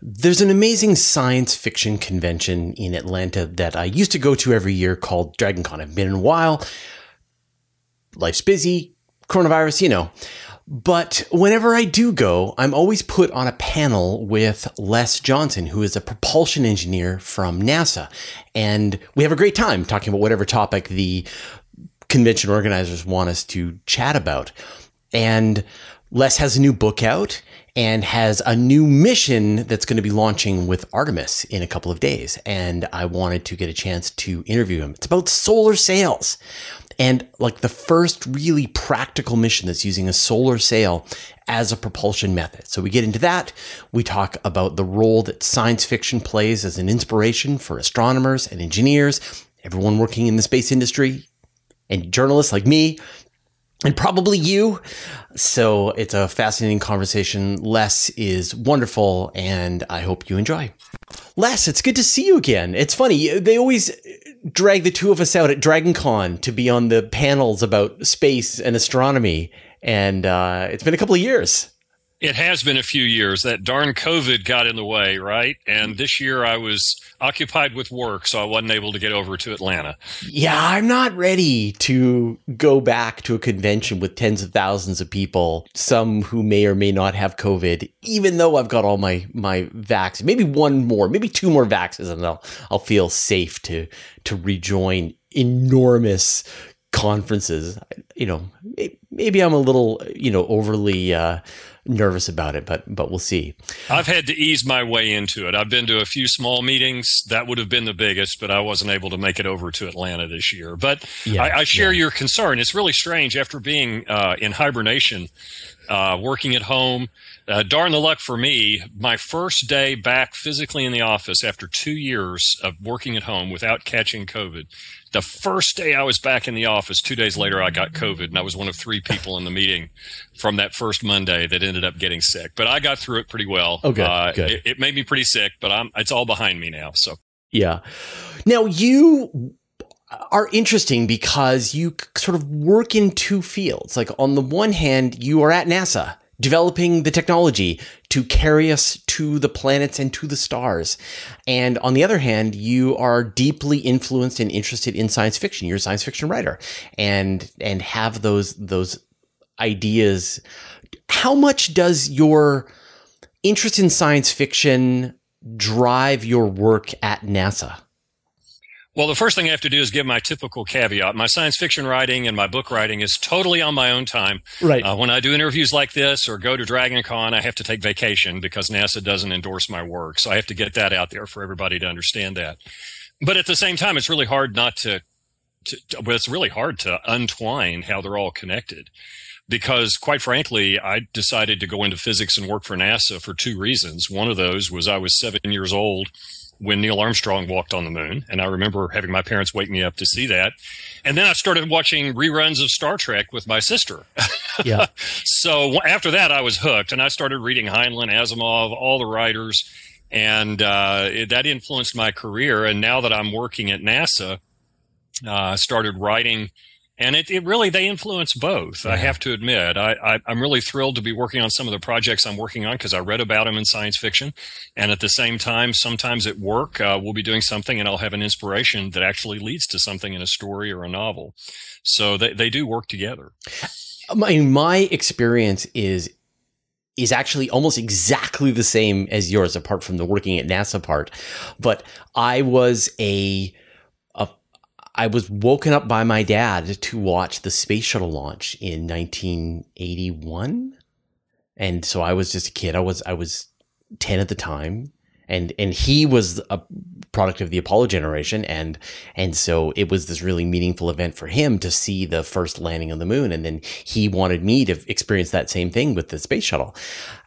There's an amazing science fiction convention in Atlanta that I used to go to every year called DragonCon. I've been in a while. Life's busy, coronavirus, you know. But whenever I do go, I'm always put on a panel with Les Johnson, who is a propulsion engineer from NASA. And we have a great time talking about whatever topic the convention organizers want us to chat about. And Les has a new book out and has a new mission that's going to be launching with Artemis in a couple of days. And I wanted to get a chance to interview him. It's about solar sails and like the first really practical mission that's using a solar sail as a propulsion method. So we get into that. We talk about the role that science fiction plays as an inspiration for astronomers and engineers, everyone working in the space industry, and journalists like me and probably you. So it's a fascinating conversation. Les is wonderful, and I hope you enjoy. Les, it's good to see you again. It's funny, they always drag the two of us out at DragonCon to be on the panels about space and astronomy, and uh, it's been a couple of years. It has been a few years. That darn COVID got in the way, right? And this year I was occupied with work, so I wasn't able to get over to Atlanta. Yeah, I'm not ready to go back to a convention with tens of thousands of people, some who may or may not have COVID, even though I've got all my my vaccines. Maybe one more, maybe two more vaccines, and I'll I'll feel safe to to rejoin enormous conferences. You know, maybe I'm a little, you know, overly uh, nervous about it, but but we'll see. I've had to ease my way into it. I've been to a few small meetings. That would have been the biggest, but I wasn't able to make it over to Atlanta this year. But yeah, I, I, share yeah. your concern. It's really strange after being uh, in hibernation, uh, working at home. Uh, darn the luck for me, my first day back physically in the office after two years of working at home without catching COVID the first day I was back in the office, two days later, I got COVID, and I was one of three people in the meeting from that first Monday that ended up getting sick. But I got through it pretty well. Okay, uh, good. It, it, made me pretty sick, but I'm it's all behind me now. So yeah. Now you are interesting because you sort of work in two fields. Like on the one hand, you are at NASA developing the technology to carry us to the planets and to the stars. And on the other hand, you are deeply influenced and interested in science fiction. You're a science fiction writer and, and have those, those ideas. How much does your interest in science fiction drive your work at NASA? Well, the first thing I have to do is give my typical caveat. My science fiction writing and my book writing is totally on my own time. Right. Uh, when I do interviews like this or go to DragonCon, I have to take vacation because NASA doesn't endorse my work. So I have to get that out there for everybody to understand that. But at the same time, it's really hard not to, to, to well, it's really hard to untwine how they're all connected because quite frankly, I decided to go into physics and work for NASA for two reasons. One of those was I was seven years old when Neil Armstrong walked on the moon. And I remember having my parents wake me up to see that. And then I started watching reruns of Star Trek with my sister. Yeah. so after that, I was hooked and I started reading Heinlein, Asimov, all the writers. And uh, it, that influenced my career. And now that I'm working at NASA, uh, I started writing and it, it really they influence both yeah. i have to admit. I, I am really thrilled to be working on some of the projects i'm working on because i read about them in science fiction. And at the same time sometimes at work uh, we'll be doing something and i'll have an inspiration that actually leads to something in a story or a novel. So they, they do work together. My, my experience is is actually almost exactly the same as yours apart from the working at nasa part. But i was a I was woken up by my dad to watch the space shuttle launch in 1981. And so I was just a kid. I was, I was 10 at the time. And, and he was a product of the Apollo generation. And, and so it was this really meaningful event for him to see the first landing on the moon. And then he wanted me to experience that same thing with the space shuttle.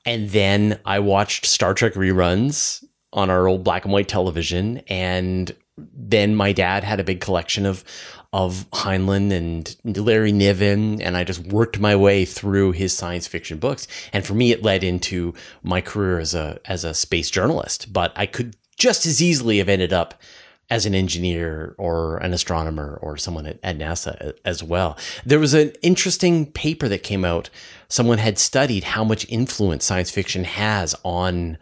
And then I watched Star Trek reruns on our old black and white television and then my dad had a big collection of of Heinlein and Larry Niven, and I just worked my way through his science fiction books. And for me, it led into my career as a as a space journalist. But I could just as easily have ended up as an engineer or an astronomer or someone at, at NASA as well. There was an interesting paper that came out. Someone had studied how much influence science fiction has on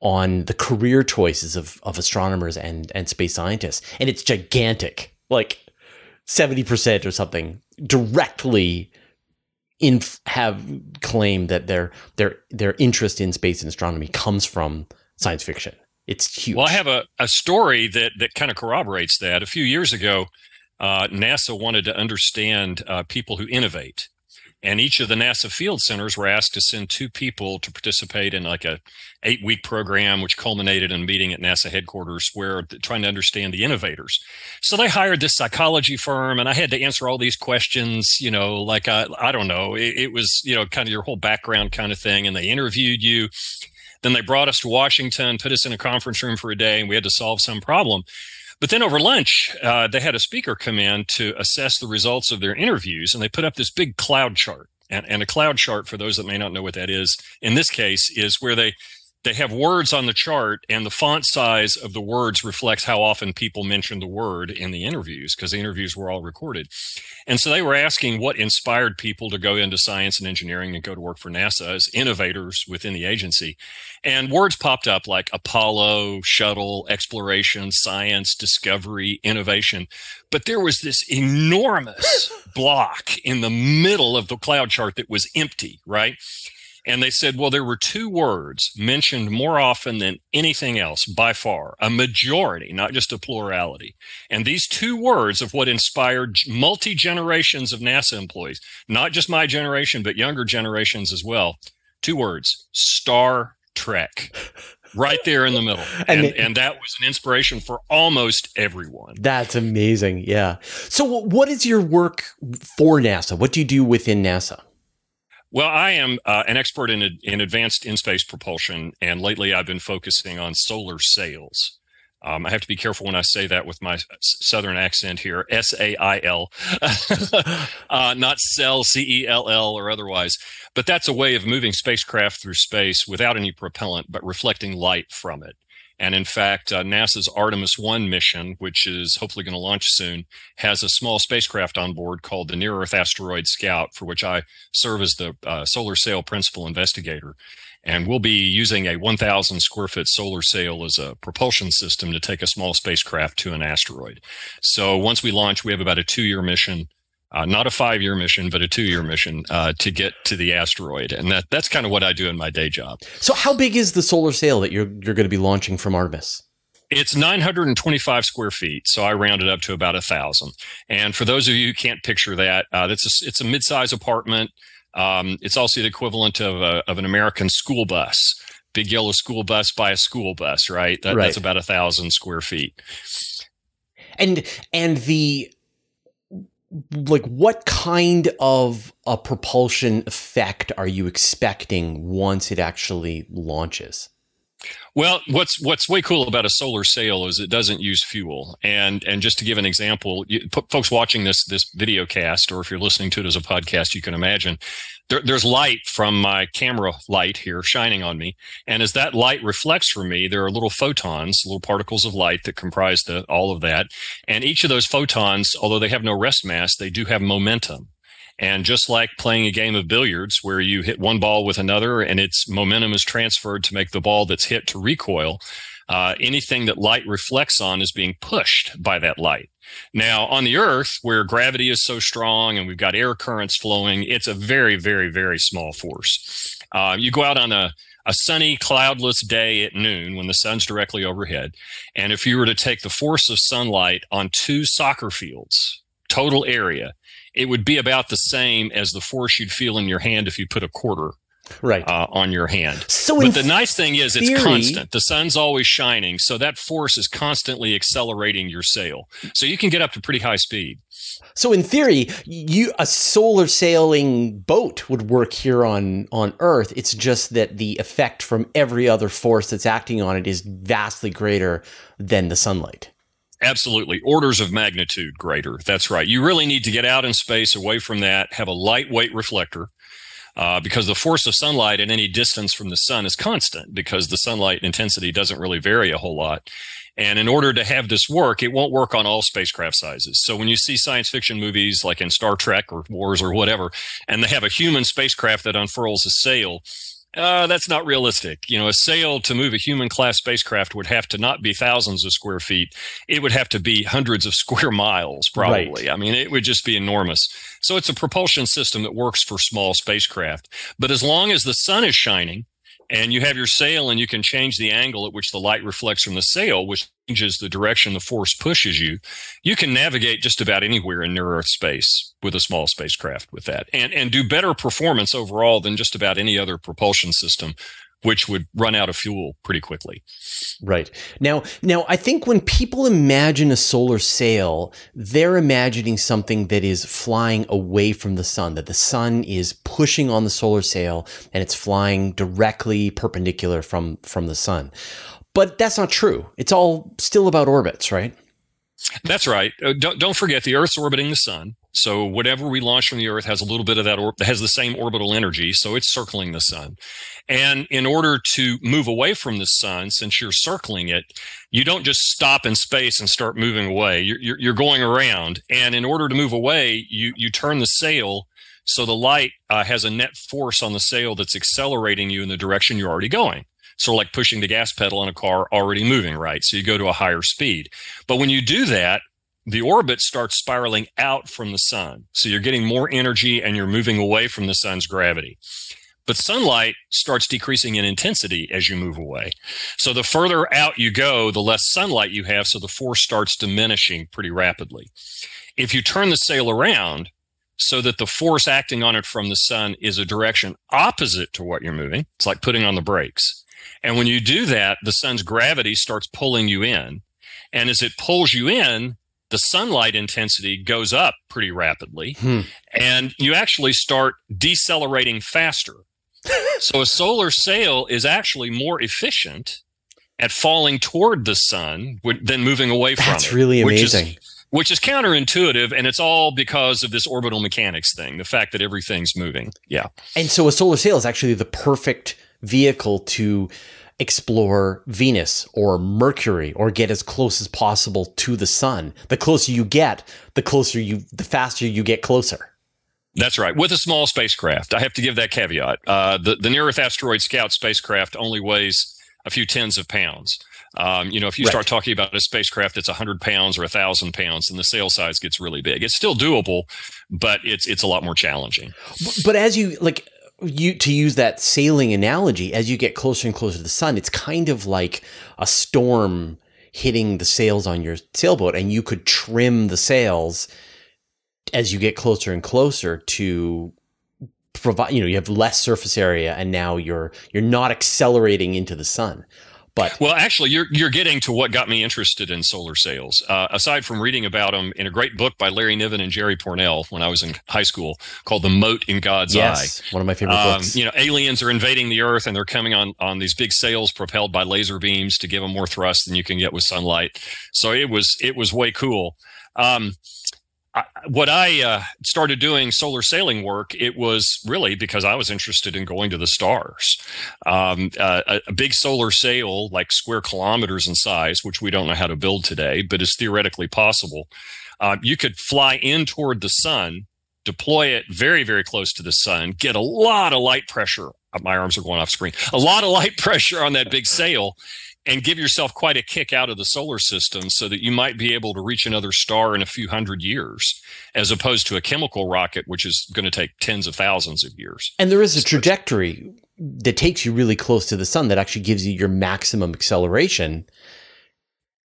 on the career choices of, of astronomers and, and space scientists. And it's gigantic, like 70% or something directly in have claimed that their their their interest in space and astronomy comes from science fiction. It's huge. Well, I have a, a story that that kind of corroborates that. A few years ago, uh, NASA wanted to understand uh, people who innovate and each of the NASA field centers were asked to send two people to participate in like a eight week program, which culminated in a meeting at NASA headquarters where trying to understand the innovators. So they hired this psychology firm, and I had to answer all these questions. You know, like I, I don't know, it, it was you know kind of your whole background kind of thing, and they interviewed you. Then they brought us to Washington, put us in a conference room for a day, and we had to solve some problem. But then over lunch, uh, they had a speaker come in to assess the results of their interviews, and they put up this big cloud chart. And, and a cloud chart, for those that may not know what that is, in this case, is where they they have words on the chart and the font size of the words reflects how often people mention the word in the interviews because the interviews were all recorded. And so they were asking what inspired people to go into science and engineering and go to work for nasa as innovators within the agency. And words popped up like apollo shuttle exploration science discovery innovation. But there was this enormous block in the middle of the cloud chart that was empty right and they said, well, there were two words mentioned more often than anything else by far, a majority, not just a plurality. And these two words of what inspired multi generations of NASA employees, not just my generation, but younger generations as well. Two words Star Trek. right there in the middle. And, and, and, that was an inspiration for almost everyone. That's amazing. Yeah. So, what is your work for NASA? What do you do within NASA? Well, I am uh, an expert in, in advanced in space propulsion, and lately I've been focusing on solar sails. Um, I have to be careful when I say that with my southern accent here S A I L, uh, not cell, C E L L, or otherwise. But that's a way of moving spacecraft through space without any propellant, but reflecting light from it. And in fact, uh, NASA's Artemis 1 mission, which is hopefully going to launch soon, has a small spacecraft on board called the Near Earth Asteroid Scout, for which I serve as the uh, solar sail principal investigator. And we'll be using a 1,000 square foot solar sail as a propulsion system to take a small spacecraft to an asteroid. So once we launch, we have about a two year mission uh, not a five year mission, but a two year mission uh, to get to the asteroid. And that, that's kind of what I do in my day job. So, how big is the solar sail that you're, you're going to be launching from Artemis? It's 925 square feet, so I rounded up to about a thousand. And for those of you who can't picture that, uh, that's a, it's a mid-size apartment. Um, it's also the equivalent of, a, of an American school bus, big yellow school bus by a school bus, right? That, right. That's about a thousand square feet. And and the like what kind of a propulsion effect are you expecting once it actually launches? Well, what's what's way cool about a solar sail is it doesn't use fuel. And and just to give an example, you, folks watching this this video cast, or if you're listening to it as a podcast, you can imagine there, there's light from my camera light here shining on me, and as that light reflects from me, there are little photons, little particles of light that comprise the, all of that. And each of those photons, although they have no rest mass, they do have momentum. And just like playing a game of billiards where you hit one ball with another and its momentum is transferred to make the ball that's hit to recoil, uh, anything that light reflects on is being pushed by that light. Now, on the Earth, where gravity is so strong and we've got air currents flowing, it's a very, very, very small force. Uh, you go out on a a sunny, cloudless day at noon when the sun's directly overhead. And if you were to take the force of sunlight on two soccer fields, total area, it would be about the same as the force you'd feel in your hand if you put a quarter right uh, on your hand. So, but the nice thing is it's theory, constant. The sun's always shining, so that force is constantly accelerating your sail. So you can get up to pretty high speed. So in theory, you a solar sailing boat would work here on on Earth. It's just that the effect from every other force that's acting on it is vastly greater than the sunlight. Absolutely. Orders of magnitude greater. That's right. You really need to get out in space away from that, have a lightweight reflector. Uh, because the force of sunlight at any distance from the sun is constant because the sunlight intensity doesn't really vary a whole lot. And in order to have this work, it won't work on all spacecraft sizes. So when you see science fiction movies like in Star Trek or Wars or whatever, and they have a human spacecraft that unfurls a sail, Uh, that's not realistic. You know, a sail to move a human class spacecraft would have to not be thousands of square feet. It would have to be hundreds of square miles, probably. Right. I mean, it would just be enormous. So it's a propulsion system that works for small spacecraft. But as long as the sun is shining, and you have your sail and you can change the angle at which the light reflects from the sail which changes the direction the force pushes you you can navigate just about anywhere in near earth space with a small spacecraft with that and and do better performance overall than just about any other propulsion system which would run out of fuel pretty quickly. Right. Now, now I think when people imagine a solar sail, they're imagining something that is flying away from the sun, that the sun is pushing on the solar sail and it's flying directly perpendicular from from the sun. But that's not true. It's all still about orbits, right? That's right. Uh, don't don't forget the Earth's orbiting the sun. So whatever we launch from the Earth has a little bit of that or- has the same orbital energy, so it's circling the sun. And in order to move away from the sun, since you're circling it, you don't just stop in space and start moving away. You're, you're, you're going around, and in order to move away, you you turn the sail so the light uh, has a net force on the sail that's accelerating you in the direction you're already going sort of like pushing the gas pedal on a car already moving, right? So you go to a higher speed. But when you do that, the orbit starts spiraling out from the sun. So you're getting more energy and you're moving away from the sun's gravity. But sunlight starts decreasing in intensity as you move away. So the further out you go, the less sunlight you have. So the force starts diminishing pretty rapidly. If you turn the sail around so that the force acting on it from the sun is a direction opposite to what you're moving, it's like putting on the brakes. And when you do that, the sun's gravity starts pulling you in. And as it pulls you in, the sunlight intensity goes up pretty rapidly hmm. and you actually start decelerating faster. so a solar sail is actually more efficient at falling toward the sun than moving away from That's it. That's really amazing. Which is, which is counterintuitive and it's all because of this orbital mechanics thing, the fact that everything's moving. Yeah. And so a solar sail is actually the perfect vehicle to explore Venus or Mercury or get as close as possible to the sun. The closer you get, the closer you, the faster you get closer. That's right. With a small spacecraft, I have to give that caveat. Uh, the the Near Earth Asteroid Scout spacecraft only weighs a few tens of pounds. Um, you know, if you right. start talking about a spacecraft that's 100 pounds or 1,000 pounds, then the sail size gets really big. It's still doable, but it's it's a lot more challenging. But as you like, you to use that sailing analogy, as you get closer and closer to the sun, it's kind of like a storm hitting the sails on your sailboat, and you could trim the sails as you get closer and closer to provide. You know, you have less surface area, and now you're you're not accelerating into the sun. But well, actually, you're you're getting to what got me interested in solar sails. Uh, aside from reading about them in a great book by Larry Niven and Jerry Pournelle when I was in high school called "The Mote in God's yes, Eye." one of my favorite um, books. You know, aliens are invading the Earth and they're coming on on these big sails propelled by laser beams to give them more thrust than you can get with sunlight. So it was it was way cool. Um, I, what I uh, started doing solar sailing work, it was really because I was interested in going to the stars. Um, uh, a, a, big solar sail, like square kilometers in size, which we don't know how to build today, but is theoretically possible. Uh, you could fly in toward the sun, deploy it very, very close to the sun, get a lot of light pressure. My arms are going off screen. A lot of light pressure on that big sail and give yourself quite a kick out of the solar system so that you might be able to reach another star in a few hundred years as opposed to a chemical rocket which is going to take tens of thousands of years. And there is a trajectory that takes you really close to the sun that actually gives you your maximum acceleration.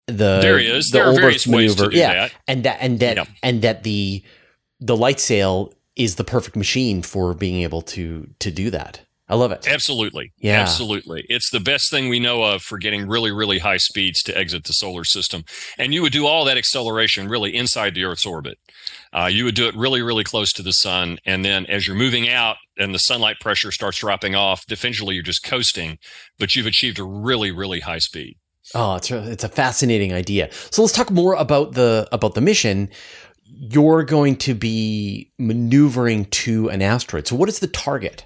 The there is. the there are various ways to yeah. that. and that and that yeah. and that the the light sail is the perfect machine for being able to to do that I love it. Absolutely. Yeah. Absolutely. It's the best thing we know of for getting really, really high speeds to exit the solar system. And you would do all that acceleration really inside the Earth's orbit. Uh, you would do it really, really close to the sun. And then as you're moving out and the sunlight pressure starts dropping off, eventually you're just coasting, but you've achieved a really, really high speed. Oh, it's a, it's a fascinating idea. So let's talk more about the about the mission. You're going to be maneuvering to an asteroid. So what is the target?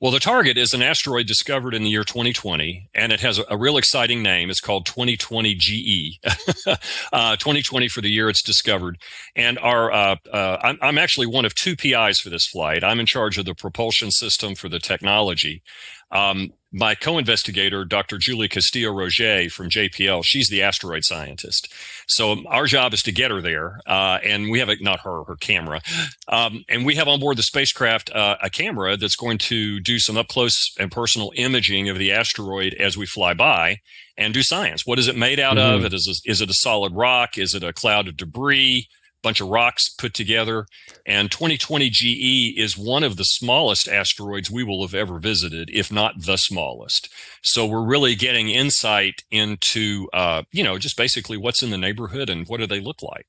Well, the target is an asteroid discovered in the year 2020, and it has a, real exciting name. It's called 2020 GE, uh, 2020 for the year it's discovered. And our, uh, uh, I'm, I'm, actually one of two PIs for this flight. I'm in charge of the propulsion system for the technology. Um, my co-investigator, Dr. Julie Castillo Rogez from JPL, she's the asteroid scientist. So our job is to get her there, uh, and we have a, not her, her camera, um, and we have on board the spacecraft uh, a camera that's going to do some up close and personal imaging of the asteroid as we fly by, and do science. What is it made out mm-hmm. of? It is, a, is it a solid rock? Is it a cloud of debris? Bunch of rocks put together. And 2020 GE is one of the smallest asteroids we will have ever visited, if not the smallest. So we're really getting insight into, uh, you know, just basically what's in the neighborhood and what do they look like.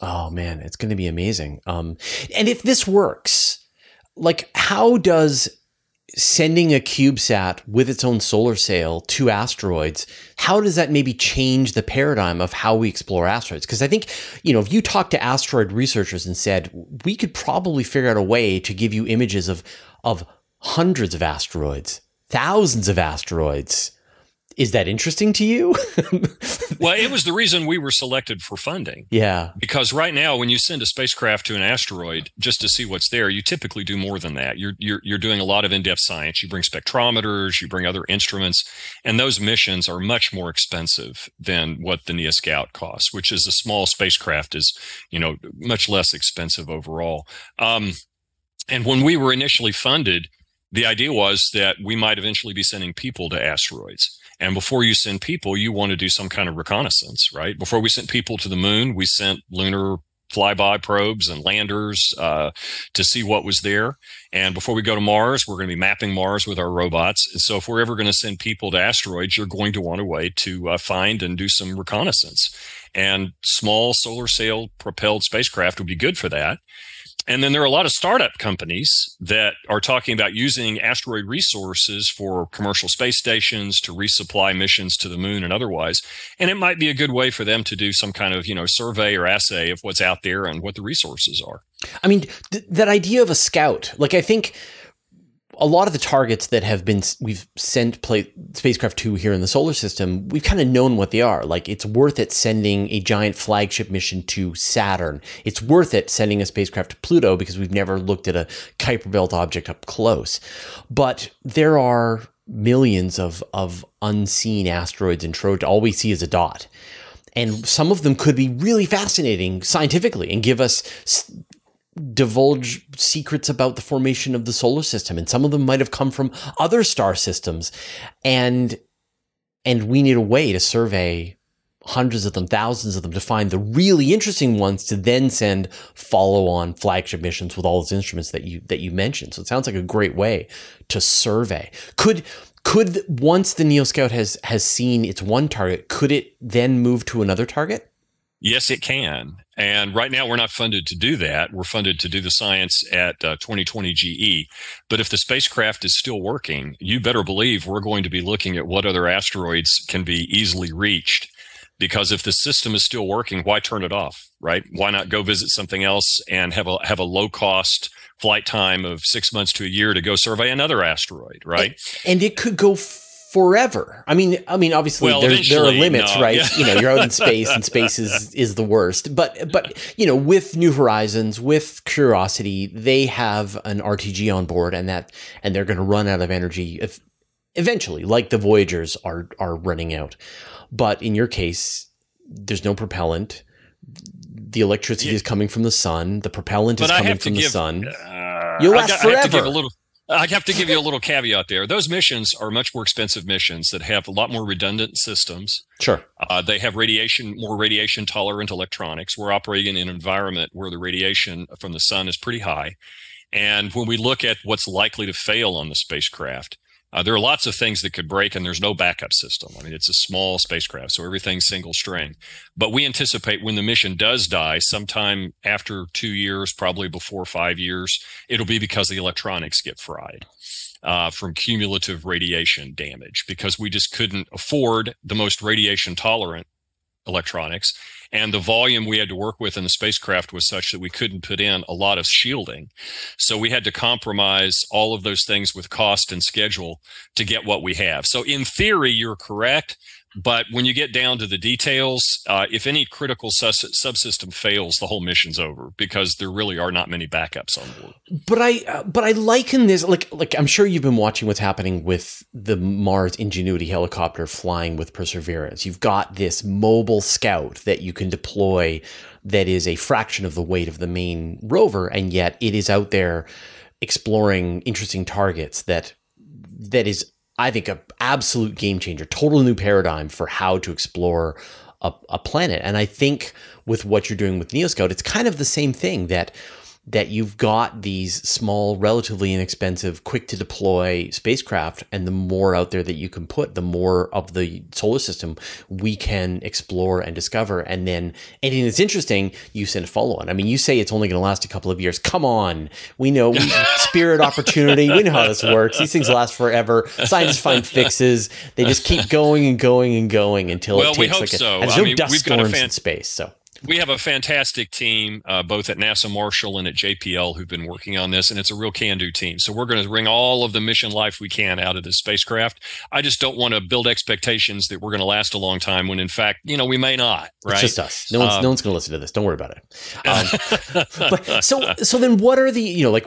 Oh man, it's going to be amazing. Um, and if this works, like, how does sending a CubeSat with its own solar sail to asteroids, how does that maybe change the paradigm of how we explore asteroids? Because I think, you know, if you talk to asteroid researchers and said, we could probably figure out a way to give you images of, of hundreds of asteroids, thousands of asteroids, is that interesting to you? well, it was the reason we were selected for funding. Yeah. Because right now, when you send a spacecraft to an asteroid just to see what's there, you typically do more than that. You're, you're, you're doing a lot of in depth science. You bring spectrometers, you bring other instruments, and those missions are much more expensive than what the NeoScout costs, which is a small spacecraft is, you know, much less expensive overall. Um, and when we were initially funded, the idea was that we might eventually be sending people to asteroids. And before you send people, you want to do some kind of reconnaissance, right? Before we sent people to the moon, we sent lunar flyby probes and landers uh, to see what was there. And before we go to Mars, we're going to be mapping Mars with our robots. And so, if we're ever going to send people to asteroids, you're going to want a way to uh, find and do some reconnaissance. And small solar sail propelled spacecraft would be good for that. And then there are a lot of startup companies that are talking about using asteroid resources for commercial space stations to resupply missions to the moon and otherwise. And it might be a good way for them to do some kind of, you know, survey or assay of what's out there and what the resources are. I mean, th- that idea of a scout, like I think a lot of the targets that have been we've sent play, spacecraft to here in the solar system, we've kind of known what they are. Like it's worth it sending a giant flagship mission to Saturn. It's worth it sending a spacecraft to Pluto because we've never looked at a Kuiper Belt object up close. But there are millions of of unseen asteroids in Trojan. All we see is a dot. And some of them could be really fascinating scientifically and give us divulge secrets about the formation of the solar system and some of them might have come from other star systems. And and we need a way to survey hundreds of them thousands of them to find the really interesting ones to then send follow on flagship missions with all those instruments that you that you mentioned. So it sounds like a great way to survey. Could could once the neo scout has has seen its one target could it then move to another target Yes, it can. And right now, we're not funded to do that. We're funded to do the science at uh, 2020 GE. But if the spacecraft is still working, you better believe we're going to be looking at what other asteroids can be easily reached. Because if the system is still working, why turn it off, right? Why not go visit something else and have a have a low cost flight time of six months to a year to go survey another asteroid, right? And, and it could go forever. I mean, I mean, obviously well, there, there are limits, no. right? Yeah. You know, you're out in space, and space is is the worst. But but you know, with New Horizons, with Curiosity, they have an RTG on board, and that and they're going to run out of energy if, eventually, like the Voyagers are are running out. But in your case, there's no propellant. The electricity yeah. is coming from the sun. The propellant but is coming from the give, sun. Uh, You'll last got, forever. I have to give you a little caveat there. Those missions are much more expensive missions that have a lot more redundant systems. Sure. Uh, they have radiation, more radiation tolerant electronics. We're operating in an environment where the radiation from the sun is pretty high. And when we look at what's likely to fail on the spacecraft, uh, there are lots of things that could break, and there's no backup system. I mean, it's a small spacecraft, so everything's single string. But we anticipate when the mission does die, sometime after two years, probably before five years, it'll be because the electronics get fried. Uh, from cumulative radiation damage because we just couldn't afford the most radiation tolerant electronics. And the volume we had to work with in the spacecraft was such that we couldn't put in a lot of shielding. So we had to compromise all of those things with cost and schedule to get what we have. So in theory, you're correct. But when you get down to the details, uh, if any critical sus- subsystem fails, the whole mission's over because there really are not many backups on board. But I, uh, but I liken this like, like I'm sure you've been watching what's happening with the Mars Ingenuity helicopter flying with Perseverance. You've got this mobile scout that you can deploy that is a fraction of the weight of the main rover, and yet it is out there exploring interesting targets that that is I think, a absolute game changer, total new paradigm for how to explore a, a planet. And I think with what you're doing with NeoScout, it's kind of the same thing that that you've got these small, relatively inexpensive, quick to deploy spacecraft, and the more out there that you can put, the more of the solar system we can explore and discover. And then anything that's interesting, you send a follow on. I mean, you say it's only going to last a couple of years. Come on. We know we, spirit opportunity. We know how this works. These things last forever. Scientists find fixes. They just keep going and going and going until well, it takes we hope like a, so. there's I no mean, dust we've got a storms fan- in space. So we have a fantastic team, uh, both at NASA Marshall and at JPL, who've been working on this, and it's a real can-do team. So we're going to wring all of the mission life we can out of this spacecraft. I just don't want to build expectations that we're going to last a long time, when in fact, you know, we may not. Right? It's just us. No one's Um, no one's going to listen to this. Don't worry about it. Um, but so so then, what are the you know like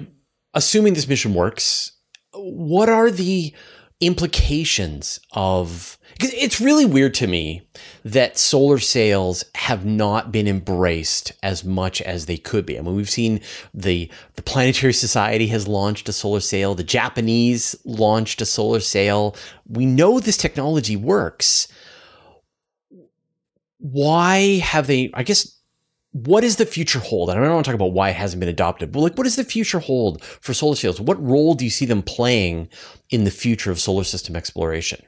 assuming this mission works? What are the implications of? Because it's really weird to me that solar sails have not been embraced as much as they could be. I mean, we've seen the the Planetary Society has launched a solar sail. The Japanese launched a solar sail. We know this technology works. Why have they? I guess what does the future hold? And I don't want to talk about why it hasn't been adopted, but like, what does the future hold for solar sails? What role do you see them playing in the future of solar system exploration?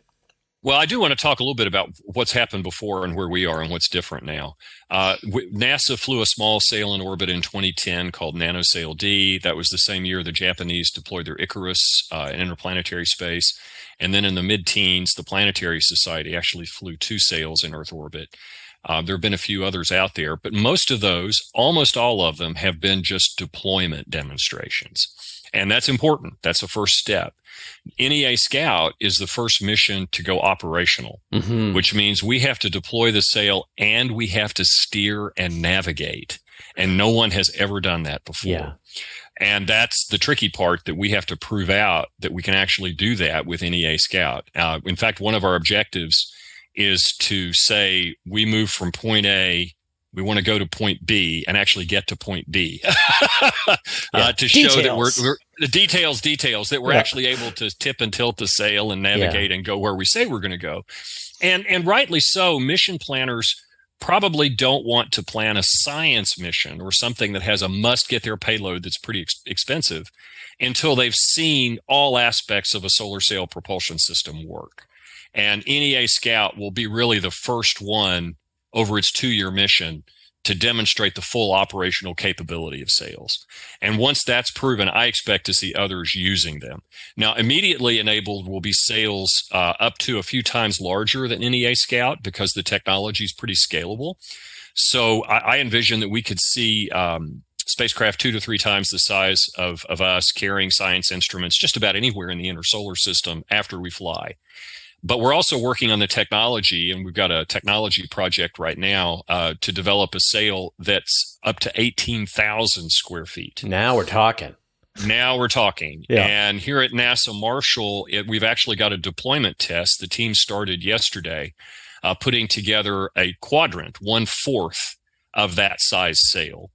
Well, I do want to talk a little bit about what's happened before and where we are and what's different now. Uh, NASA flew a small sail in orbit in 2010 called NanoSail D. That was the same year the Japanese deployed their IKAROS uh, in interplanetary space. And then in the mid teens, the Planetary Society actually flew two sails in Earth orbit. Uh, there have been a few others out there, but most of those, almost all of them, have been just deployment demonstrations. And that's important. That's the first step. NEA Scout is the first mission to go operational, Mm-hmm. which means we have to deploy the sail and we have to steer and navigate. And no one has ever done that before. Yeah. And that's the tricky part that we have to prove out that we can actually do that with NEA Scout. Uh, in fact, one of our objectives is to say we move from point A, we want to go to point B and actually get to point B uh, Yeah. to show that we're, we're the details, details that we're Yeah. actually able to tip and tilt the sail and navigate and go where we say we're going to go. And, and rightly so, mission planners probably don't want to plan a science mission or something that has a must get there payload that's pretty ex- expensive until they've seen all aspects of a solar sail propulsion system work. And NEA Scout will be really the first one over its two year mission to demonstrate the full operational capability of sails. And once that's proven, I expect to see others using them. Now, immediately enabled will be sails uh, up to a few times larger than NEA Scout because the technology is pretty scalable. So I, I envision that we could see um, spacecraft two to three times the size of, of us carrying science instruments just about anywhere in the inner solar system after we fly. But we're also working on the technology, and we've got a technology project right now uh, to develop a sail that's up to 18,000 square feet. Now we're talking. Now we're talking. Yeah. And here at NASA Marshall, it, we've actually got a deployment test. The team started yesterday, uh, putting together a quadrant, one fourth of that size sail.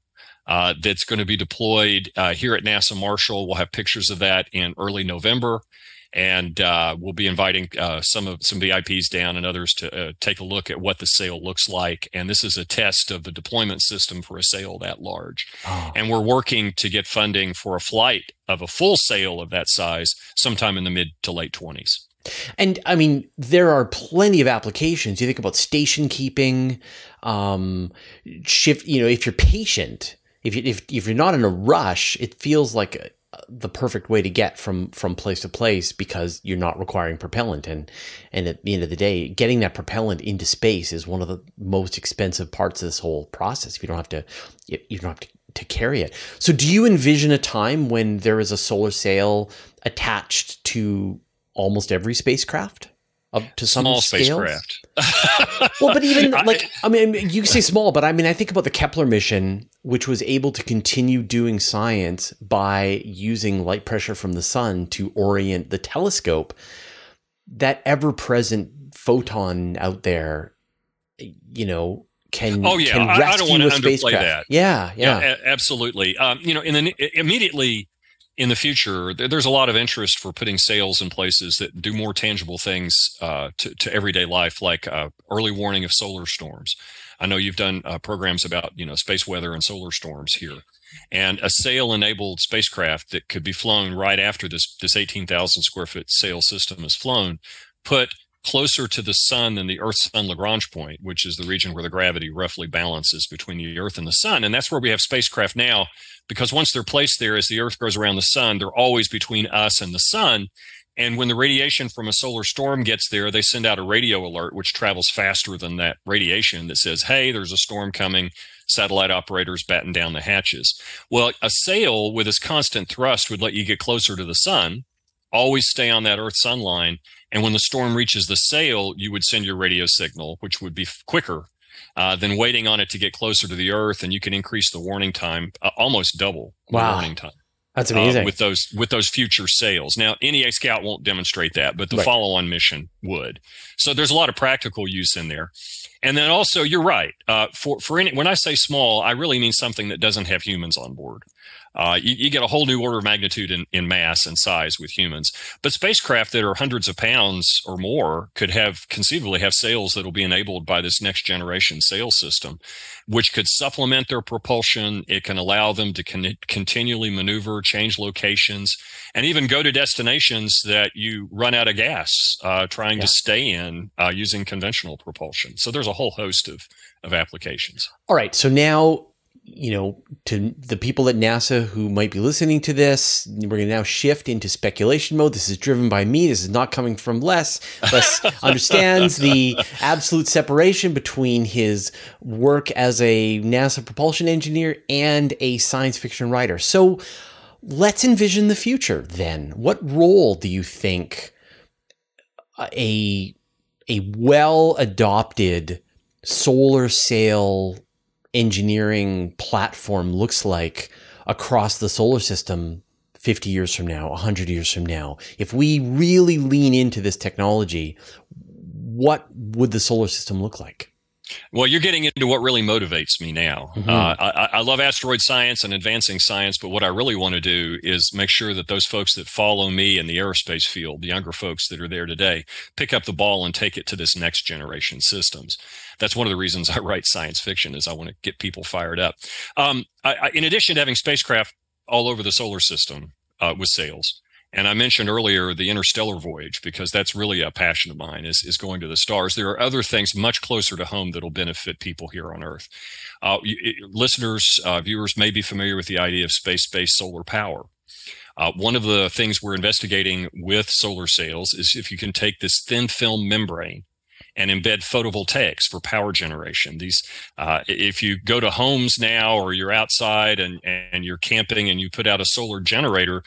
Uh, that's going to be deployed uh, here at NASA Marshall. We'll have pictures of that in early November, and uh, we'll be inviting uh, some of some VIPs down and others to uh, take a look at what the sail looks like. And this is a test of the deployment system for a sail that large Oh. and we're working to get funding for a flight of a full sail of that size sometime in the mid to late 20s. And I mean, there are plenty of applications. You think about station keeping, um, shift. You know, if you're patient, if you if if you're not in a rush, it feels like a, the perfect way to get from from place to place because you're not requiring propellant. And and at the end of the day getting that propellant into space is one of the most expensive parts of this whole process. If you don't have to you don't have to, to carry it. So do you envision a time when there is a solar sail attached to almost every spacecraft up to some small scales? spacecraft. well, but even like I mean, you say small, but I mean, I think about the Kepler mission, which was able to continue doing science by using light pressure from the sun to orient the telescope. That ever-present photon out there, you know, can oh yeah, can I, I, don't want to underplay spacecraft. that. Yeah, yeah, yeah a- absolutely. Um, you know, in the immediately in the future, there's a lot of interest for putting sails in places that do more tangible things uh, to, to, everyday life, like uh, early warning of solar storms. I know you've done uh, programs about you know space weather and solar storms here, and a sail-enabled spacecraft that could be flown right after this this 18,000 square foot sail system is flown, put closer to the sun than the Earth Sun Lagrange point, which is the region where the gravity roughly balances between the Earth and the sun. And that's where we have spacecraft now, because once they're placed there, as the Earth goes around the sun, they're always between us and the sun. And when the radiation from a solar storm gets there, they send out a radio alert, which travels faster than that radiation that says, hey, there's a storm coming. Satellite operators batten down the hatches. Well, a sail with its constant thrust would let you get closer to the sun, always stay on that Earth sun line, and when the storm reaches the sail, you would send your radio signal, which would be quicker uh, than waiting on it to get closer to the Earth, and you can increase the warning time uh, almost double wow. the warning time. That's amazing. Uh, with those with those future sails. Now, NEA Scout won't demonstrate that, but the right. follow-on mission would. So there's a lot of practical use in there. And then also, you're right. Uh, for for any, when I say small, I really mean something that doesn't have humans on board uh, you, you, get a whole new order of magnitude in, in mass and size with humans. But spacecraft that are hundreds of pounds or more could have conceivably have sails that will be enabled by this next generation sail system, which could supplement their propulsion. It can allow them to con- continually maneuver, change locations, and even go to destinations that you run out of gas uh, trying yeah. to stay in uh, using conventional propulsion. So there's a whole host of of applications. All right. So now you know, to the people at NASA who might be listening to this, we're going to now shift into speculation mode. This is driven by me. This is not coming from Les. Les understands the absolute separation between his work as a NASA propulsion engineer and a science fiction writer. So let's envision the future then. What role do you think a, a well adopted solar sail engineering platform looks like across the solar system 50 years from now, 100 years from now. If we really lean into this technology, what would the solar system look like? Well, you're getting into what really motivates me now. Mm-hmm. Uh, I, I, love asteroid science and advancing science, but what I really want to do is make sure that those folks that follow me in the aerospace field, the younger folks that are there today, pick up the ball and take it to this next generation systems. That's one of the reasons I write science fiction is I want to get people fired up. Um, I, in addition to having spacecraft all over the solar system uh, with sails, and I mentioned earlier the interstellar voyage because that's really a passion of mine is, is going to the stars. There are other things much closer to home that'll benefit people here on Earth. Uh, it, listeners, uh, viewers may be familiar with the idea of space-based solar power. Uh, one of the things we're investigating with solar sails is if you can take this thin film membrane and embed photovoltaics for power generation. These, uh, if you go to homes now or you're outside and, and you're camping and you put out a solar generator,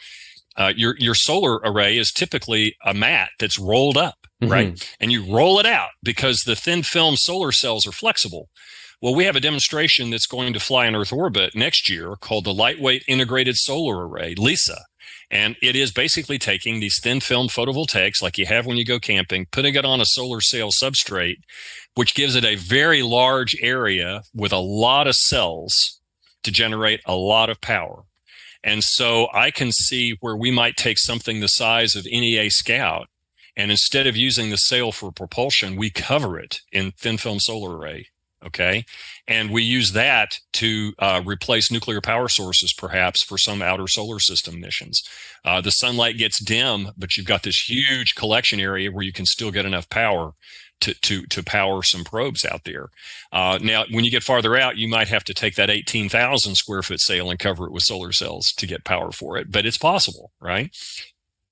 uh, your your solar array is typically a mat that's rolled up, mm-hmm. right? And you roll it out because the thin film solar cells are flexible. Well, we have a demonstration that's going to fly in Earth orbit next year called the Lightweight Integrated Solar Array, LISA. And it is basically taking these thin film photovoltaics, like you have when you go camping, putting it on a solar sail substrate, which gives it a very large area with a lot of cells to generate a lot of power. And so I can see where we might take something the size of NEA Scout and instead of using the sail for propulsion, we cover it in thin film solar array. Okay. And we use that to uh, replace nuclear power sources, perhaps for some outer solar system missions. Uh, the sunlight gets dim, but you've got this huge collection area where you can still get enough power to, to, to power some probes out there. Uh, now, when you get farther out, you might have to take that 18,000 square foot sail and cover it with solar cells to get power for it, but it's possible, right?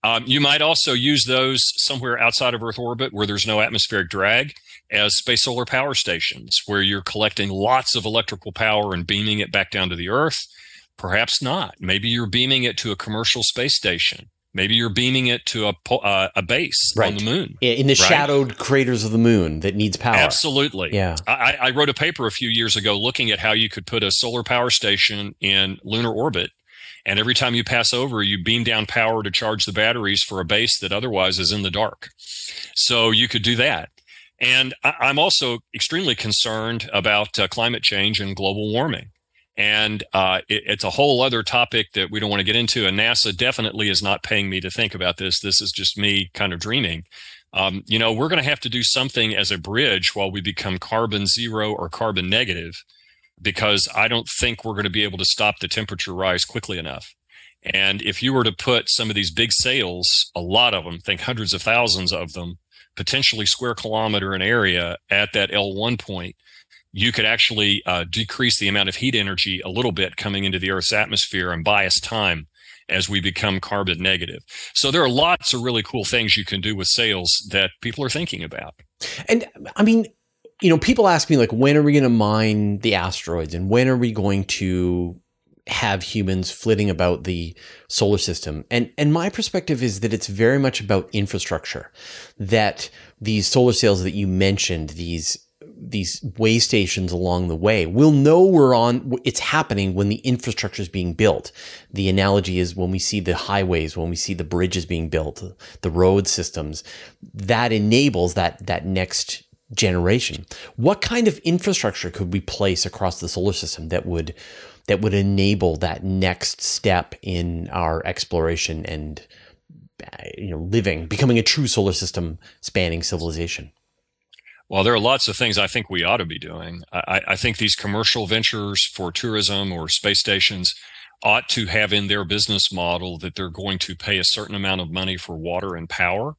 Um, you might also use those somewhere outside of Earth orbit where there's no atmospheric drag as space solar power stations, where you're collecting lots of electrical power and beaming it back down to the Earth. Perhaps not. Maybe you're beaming it to a commercial space station. Maybe you're beaming it to a uh, a base right. on the moon, in the right? shadowed craters of the moon that needs power. Absolutely. Yeah. I, I wrote a paper a few years ago looking at how you could put a solar power station in lunar orbit and every time you pass over, you beam down power to charge the batteries for a base that otherwise is in the dark. So you could do that. And I'm also extremely concerned about uh, climate change and global warming. And uh, it, it's a whole other topic that we don't want to get into. And NASA definitely is not paying me to think about this. This is just me kind of dreaming. Um, you know, we're going to have to do something as a bridge while we become carbon zero or carbon negative because I don't think we're going to be able to stop the temperature rise quickly enough. And if you were to put some of these big sails, a lot of them, think hundreds of thousands of them, potentially square kilometer in area at that L1 point, you could actually uh, decrease the amount of heat energy a little bit coming into the Earth's atmosphere and bias time as we become carbon negative. So there are lots of really cool things you can do with sails that people are thinking about. And I mean, you know, people ask me like, when are we going to mine the asteroids and when are we going to have humans flitting about the solar system? And, and my perspective is that it's very much about infrastructure that these solar sails that you mentioned, these, these way stations along the way, we'll know we're on, it's happening when the infrastructure is being built. The analogy is when we see the highways, when we see the bridges being built, the road systems, that enables that, that next generation. What kind of infrastructure could we place across the solar system that would that would enable that next step in our exploration and uh, you know living, becoming a true solar system spanning civilization? Well, there are lots of things I think we ought to be doing. I, I think these commercial ventures for tourism or space stations ought to have in their business model that they're going to pay a certain amount of money for water and power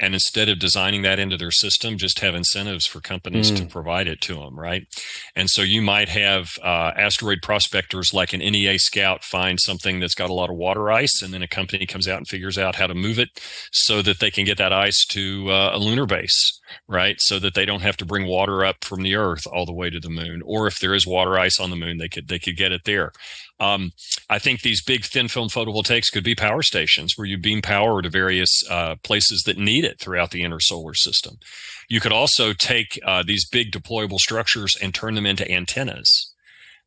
and instead of designing that into their system just have incentives for companies mm. to provide it to them right and so you might have uh, asteroid prospectors like an NEA Scout find something that's got a lot of water ice and then a company comes out and figures out how to move it so that they can get that ice to uh, a lunar base right so that they don't have to bring water up from the earth all the way to the moon or if there is water ice on the moon they could they could get it there um, I think these big thin film photovoltaics could be power stations where you beam power to various uh, places that need it throughout the inner solar system. You could also take uh, these big deployable structures and turn them into antennas.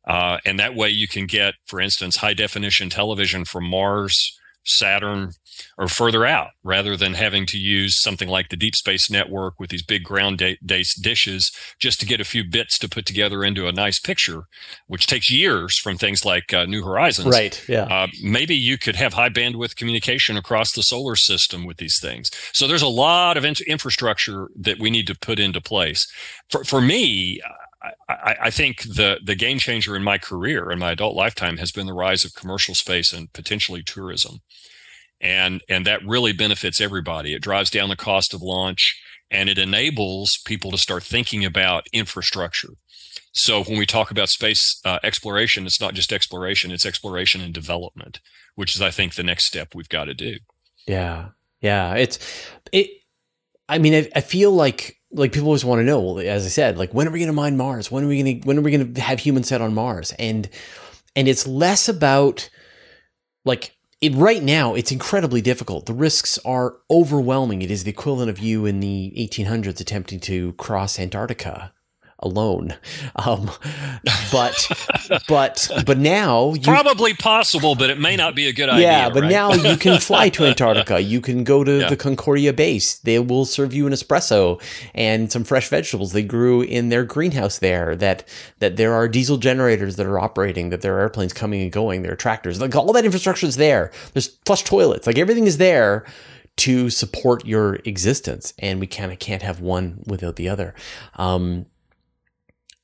Uh, and that way you can get, for instance, high definition television from Mars Saturn, or further out, rather than having to use something like the Deep Space Network with these big ground based dishes just to get a few bits to put together into a nice picture, which takes years from things like uh, New Horizons. Right. Yeah. Uh, maybe you could have high bandwidth communication across the solar system with these things. So there's a lot of in- infrastructure that we need to put into place. For, for me, I, I, think the the game changer in my career in my adult lifetime has been the rise of commercial space and potentially tourism, and and that really benefits everybody. It drives down the cost of launch and it enables people to start thinking about infrastructure. So when we talk about space uh, exploration, it's not just exploration; it's exploration and development, which is I think the next step we've got to do. Yeah, yeah, it's it. I mean, I, I feel like like people always want to know, well, as I said, like when are we going to mine Mars? When are we going to when are we going to have humans set on Mars? And and it's less about like it right now it's incredibly difficult. The risks are overwhelming. It is the equivalent of you in the 1800s attempting to cross Antarctica alone. Um, but but but now you, probably possible, but it may not be a good idea. Yeah, but right? now you can fly to Antarctica. You can go to yeah. the Concordia base. They will serve you an espresso and some fresh vegetables they grew in their greenhouse there. That that there are diesel generators that are operating. That there are airplanes coming and going. There are tractors. Like all that infrastructure is there. There's flush toilets. Like everything is there to support your existence and we kind of can't have one without the other um,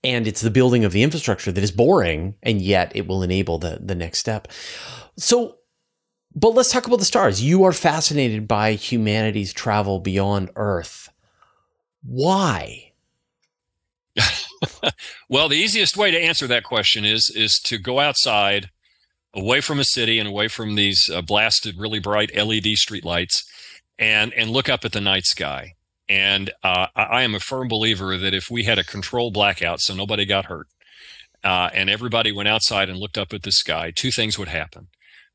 and it's the building of the infrastructure that is boring and yet it will enable the the next step so but let's talk about the stars you are fascinated by humanity's travel beyond earth Why? well, the easiest way to answer that question is is to go outside, away from a city and away from these uh, blasted, really bright LED streetlights, and and look up at the night sky. And uh, I am a firm believer that if we had a controlled blackout, so nobody got hurt, uh, and everybody went outside and looked up at the sky, two things would happen.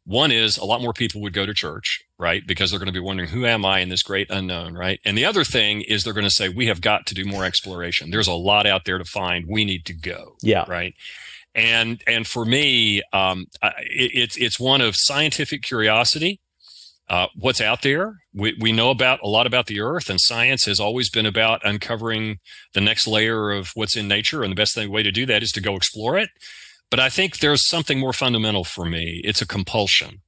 One is a lot more people would go to church, right? Because they're going to be wondering, who am I in this great unknown, right? And the other thing is they're going to say, we have got to do more exploration. There's a lot out there to find. We need to go. Yeah. Right. And, and for me, um, it, it's, it's one of scientific curiosity. Uh, what's out there. We, we know about a lot about the earth, and science has always been about uncovering the next layer of what's in nature. And the best thing, way to do that is to go explore it. But I think there's something more fundamental for me. It's a compulsion.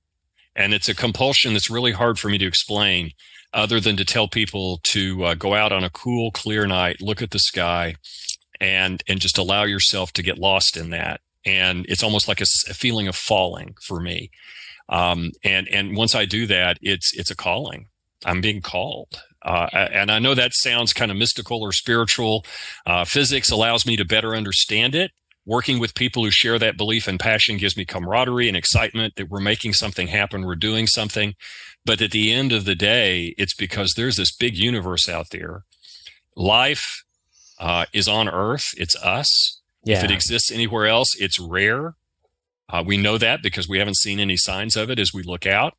And it's a compulsion that's really hard for me to explain other than to tell people to uh, go out on a cool, clear night, look at the sky, and, and just allow yourself to get lost in that. And it's almost like a, a feeling of falling for me. Um, and, and once I do that, it's, it's a calling. I'm being called. Uh, and I know that sounds kind of mystical or spiritual. Uh, physics allows me to better understand it working with people who share that belief and passion gives me camaraderie and excitement that we're making something happen, we're doing something. But at the end of the day, it's because there's this big universe out there. Life uh, is on Earth, it's us. Yeah. If it exists anywhere else, it's rare. Uh, we know that because we haven't seen any signs of it as we look out.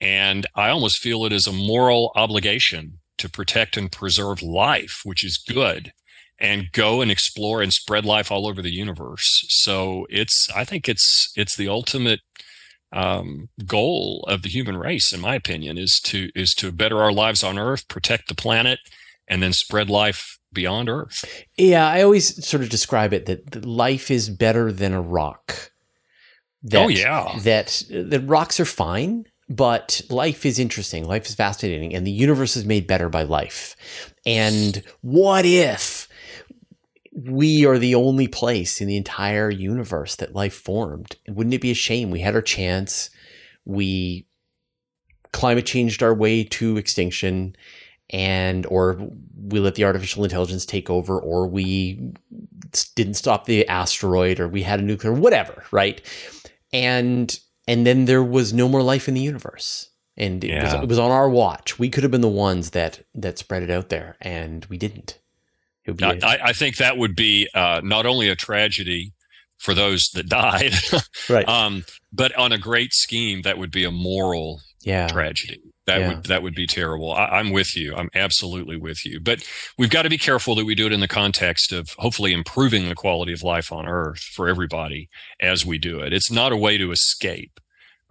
And I almost feel it as a moral obligation to protect and preserve life, which is good and go and explore and spread life all over the universe. So it's, I think it's, it's the ultimate um, goal of the human race, in my opinion, is to, is to better our lives on earth, protect the planet, and then spread life beyond earth. Yeah. I always sort of describe it that life is better than a rock. Oh, that, oh yeah. That, that rocks are fine but life is interesting. Life is fascinating, and the universe is made better by life. And what if we are the only place in the entire universe that life formed. Wouldn't it be a shame? We had our chance. We climate changed our way to extinction and or we let the artificial intelligence take over or we didn't stop the asteroid or we had a nuclear whatever right and and then there was no more life in the universe and it, yeah. was, it was on our watch we could have been the ones that that spread it out there and we didn't I, I, think that would be uh, not only a tragedy for those that died, right? Um, but on a great scheme, that would be a moral yeah. tragedy. That yeah. would that would be terrible. I, am with you. I'm absolutely with you. But we've got to be careful that we do it in the context of hopefully improving the quality of life on Earth for everybody as we do it. It's not a way to escape.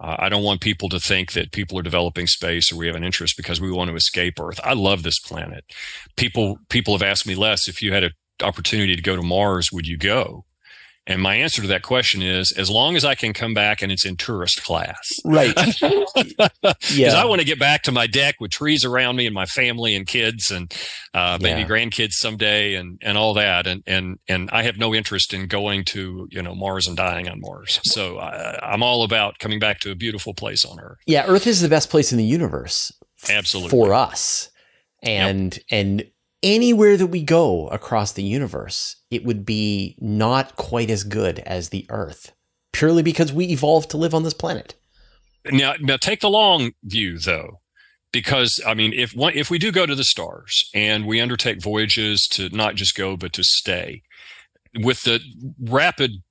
Uh, I don't want people to think that people are developing space or we have an interest because we want to escape Earth. I love this planet. People people have asked me Les if you had an opportunity to go to Mars, would you go? And my answer to that question is as long as I can come back and it's in tourist class. Right. Because. I want to get back to my deck with trees around me and my family and kids and uh, maybe yeah. grandkids someday and, and all that. And, and, and I have no interest in going to, you know, Mars and dying on Mars. So I, I'm all about coming back to a beautiful place on Earth. Yeah. Earth is the best place in the universe. Absolutely. For us. And, yep. and anywhere that we go across the universe, it would be not quite as good as the Earth, purely because we evolved to live on this planet. Now, now take the long view, though, because I mean, if one, if we do go to the stars and we undertake voyages to not just go but to stay, with the rapid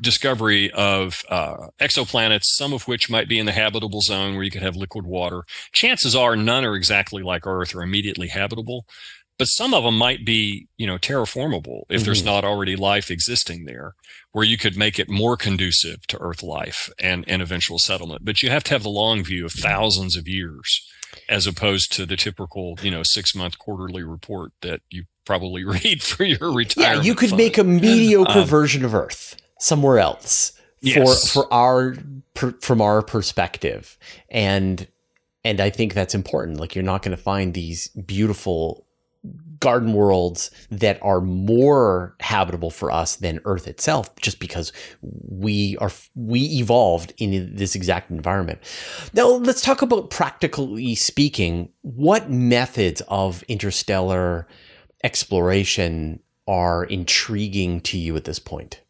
discovery of uh, exoplanets, some of which might be in the habitable zone where you could have liquid water. Chances are none are exactly like Earth or immediately habitable but some of them might be you know terraformable if mm-hmm. there's not already life existing there where you could make it more conducive to earth life and, and eventual settlement but you have to have the long view of thousands of years as opposed to the typical you know six month quarterly report that you probably read for your retirement yeah you could fund. make a mediocre um, version of earth somewhere else for yes. for our per, from our perspective and and I think that's important. Like you're not going to find these beautiful garden worlds that are more habitable for us than Earth itself, just because we are we evolved in this exact environment. Now let's talk about practically speaking, what methods of interstellar exploration are intriguing to you at this point?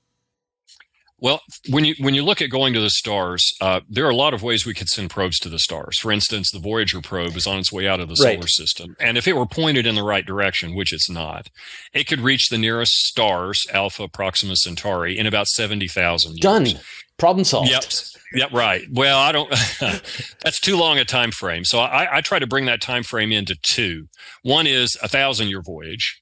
Well, when you when you look at going to the stars, uh, there are a lot of ways we could send probes to the stars. For instance, the Voyager probe is on its way out of the right. solar system, and if it were pointed in the right direction, which it's not, it could reach the nearest stars, Alpha Proxima Centauri, in about seventy thousand. Done. Problem solved. Yep. Yep. Right. Well, I don't. that's too long a time frame. So I, I try to bring that time frame into two. One is a thousand year voyage,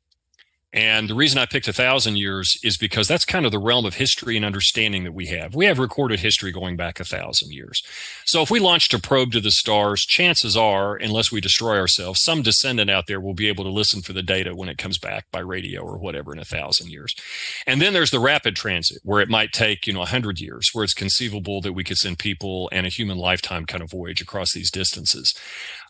and the reason I picked a thousand years is because that's kind of the realm of history and understanding that we have. We have recorded history going back a thousand years. So if we launched a probe to the stars, chances are, unless we destroy ourselves, some descendant out there will be able to listen for the data when it comes back by radio or whatever in a thousand years. And then there's the rapid transit where it might take, you know, a hundred years, where it's conceivable that we could send people and a human lifetime kind of voyage across these distances.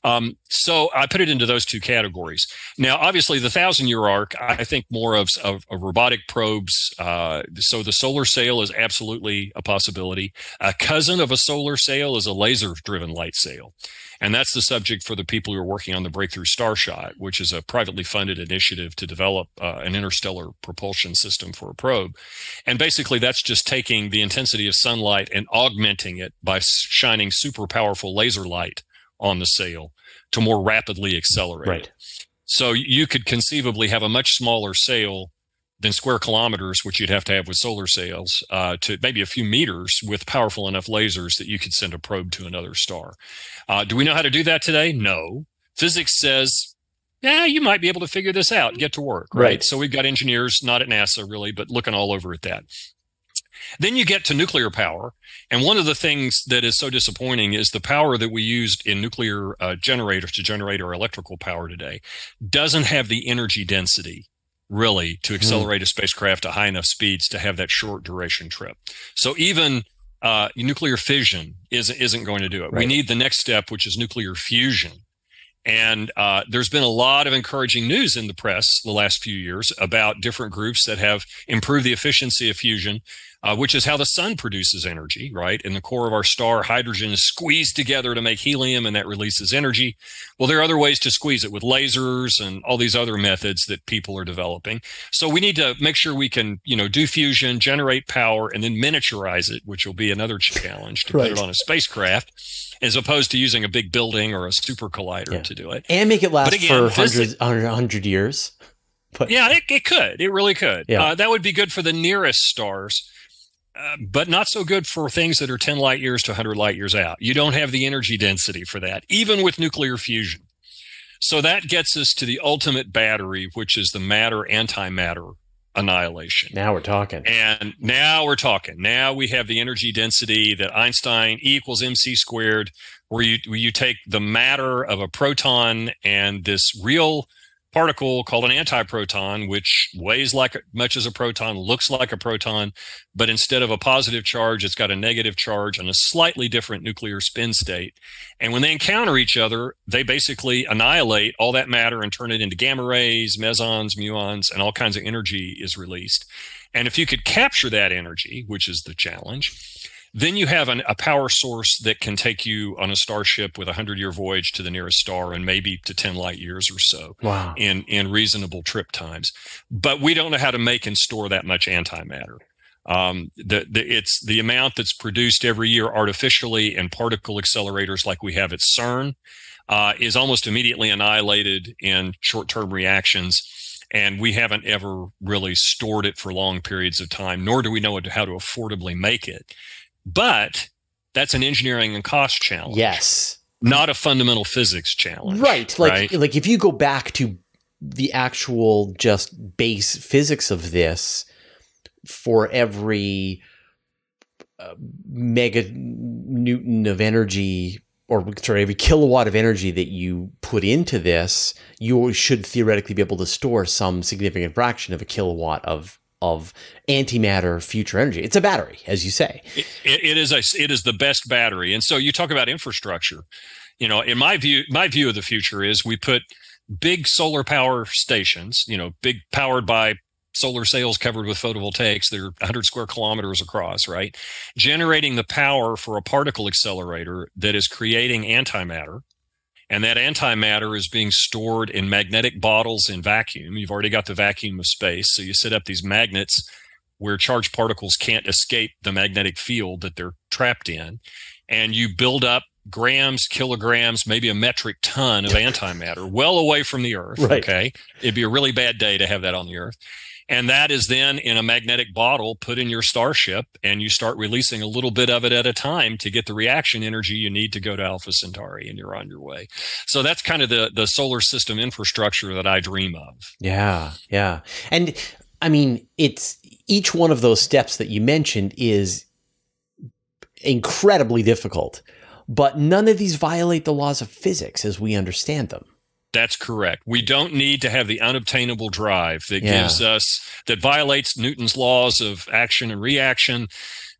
Um, so I put it into those two categories. Now, obviously, the thousand year arc, I think more of, of, of robotic probes. Uh, so the solar sail is absolutely a possibility. A cousin of a solar sail is a laser driven light sail. And that's the subject for the people who are working on the Breakthrough Starshot, which is a privately funded initiative to develop uh, an interstellar propulsion system for a probe. And basically, that's just taking the intensity of sunlight and augmenting it by shining super powerful laser light on the sail to more rapidly accelerate. Right. So you could conceivably have a much smaller sail than square kilometers, which you'd have to have with solar sails, uh, to maybe a few meters with powerful enough lasers that you could send a probe to another star. Uh, do we know how to do that today? No. Physics says, yeah, you might be able to figure this out. Get to work, right? right? So we've got engineers, not at NASA really, but looking all over at that. Then you get to nuclear power. And one of the things that is so disappointing is the power that we used in nuclear uh, generators to generate our electrical power today doesn't have the energy density really to hmm. accelerate mm. a spacecraft to high enough speeds to have that short duration trip. So even uh, nuclear fission isn't, isn't going to do it. Right. We need the next step, which is nuclear fusion. And uh, there's been a lot of encouraging news in the press the last few years about different groups that have improved the efficiency of fusion uh, which is how the sun produces energy, right? In the core of our star, hydrogen is squeezed together to make helium, and that releases energy. Well, there are other ways to squeeze it with lasers and all these other methods that people are developing. So we need to make sure we can, you know, do fusion, generate power, and then miniaturize it, which will be another challenge to right. put it on a spacecraft as opposed to using a big building or a super collider yeah. to do it. And make it last again, for hundreds, 100 years. But, yeah, it, it, could. It really could. Yeah. Uh, that would be good for the nearest stars. Uh, but not so good for things that are 10 light years to 100 light years out. You don't have the energy density for that, even with nuclear fusion. So that gets us to the ultimate battery, which is the matter antimatter annihilation. Now we're talking. And now we're talking. Now we have the energy density that Einstein E equals mc squared, where you where you take the matter of a proton and this real particle called an antiproton, which weighs like much as a proton, looks like a proton, but instead of a positive charge, it's got a negative charge and a slightly different nuclear spin state. And when they encounter each other, they basically annihilate all that matter and turn it into gamma rays, mesons, muons, and all kinds of energy is released. And if you could capture that energy, which is the challenge, then you have an, a power source that can take you on a starship with a hundred year voyage to the nearest star and maybe to 10 light years or so wow. in, in reasonable trip times. But we don't know how to make and store that much antimatter. Um, the, the, it's the amount that's produced every year artificially in particle accelerators like we have at CERN uh, is almost immediately annihilated in short term reactions and we haven't ever really stored it for long periods of time, nor do we know how to affordably make it. But that's an engineering and cost challenge. Yes. Not a fundamental physics challenge. Right. Like right? like if you go back to the actual just base physics of this for every uh, mega newton of energy or sorry, every kilowatt of energy that you put into this, you should theoretically be able to store some significant fraction of a kilowatt of of antimatter future energy. It's a battery, as you say. It, it is a it is the best battery. And so you talk about infrastructure. You know, in my view, my view of the future is we put big solar power stations. You know, big powered by solar sails covered with photovoltaics. They're 100 square kilometers across, right? Generating the power for a particle accelerator that is creating antimatter And that antimatter is being stored in magnetic bottles in vacuum. You've already got the vacuum of space. So you set up these magnets where charged particles can't escape the magnetic field that they're trapped in. And you build up grams, kilograms, maybe a metric ton of antimatter well away from the earth. Right. Okay. It'd be a really bad day to have that on the earth. And that is then in a magnetic bottle put in your starship, and you start releasing a little bit of it at a time to get the reaction energy you need to go to Alpha Centauri, and you're on your way. So that's kind of the the solar system infrastructure that I dream of. Yeah, yeah, and I mean, it's each one of those steps that you mentioned is incredibly difficult, but none of these violate the laws of physics as we understand them. That's correct. We don't need to have the unobtainable drive that yeah. gives us, that violates Newton's laws of action and reaction.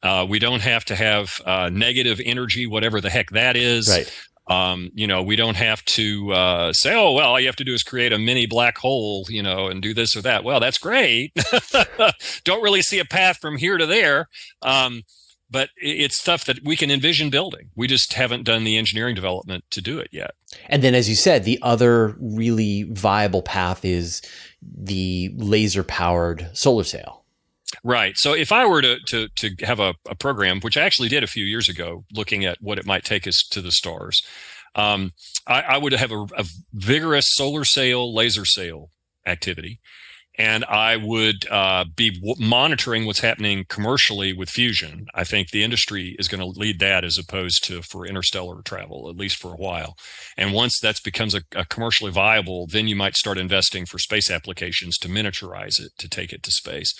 Uh, we don't have to have uh, negative energy, whatever the heck that is. Right. Um, you know, we don't have to uh, say, oh, well, all you have to do is create a mini black hole, you know, and do this or that. Well, that's great. don't really see a path from here to there. Um, but it's stuff that we can envision building. We just haven't done the engineering development to do it yet. And then, as you said, the other really viable path is the laser powered solar sail. Right. So if I were to to to have a, a, program, which I actually did a few years ago, looking at what it might take us to the stars, um, I, I, would have a, a vigorous solar sail, laser sail activity and I would uh, be w- monitoring what's happening commercially with fusion. I think the industry is going to lead that as opposed to for interstellar travel, at least for a while. And once that becomes a, a commercially viable, then you might start investing for space applications to miniaturize it to take it to space.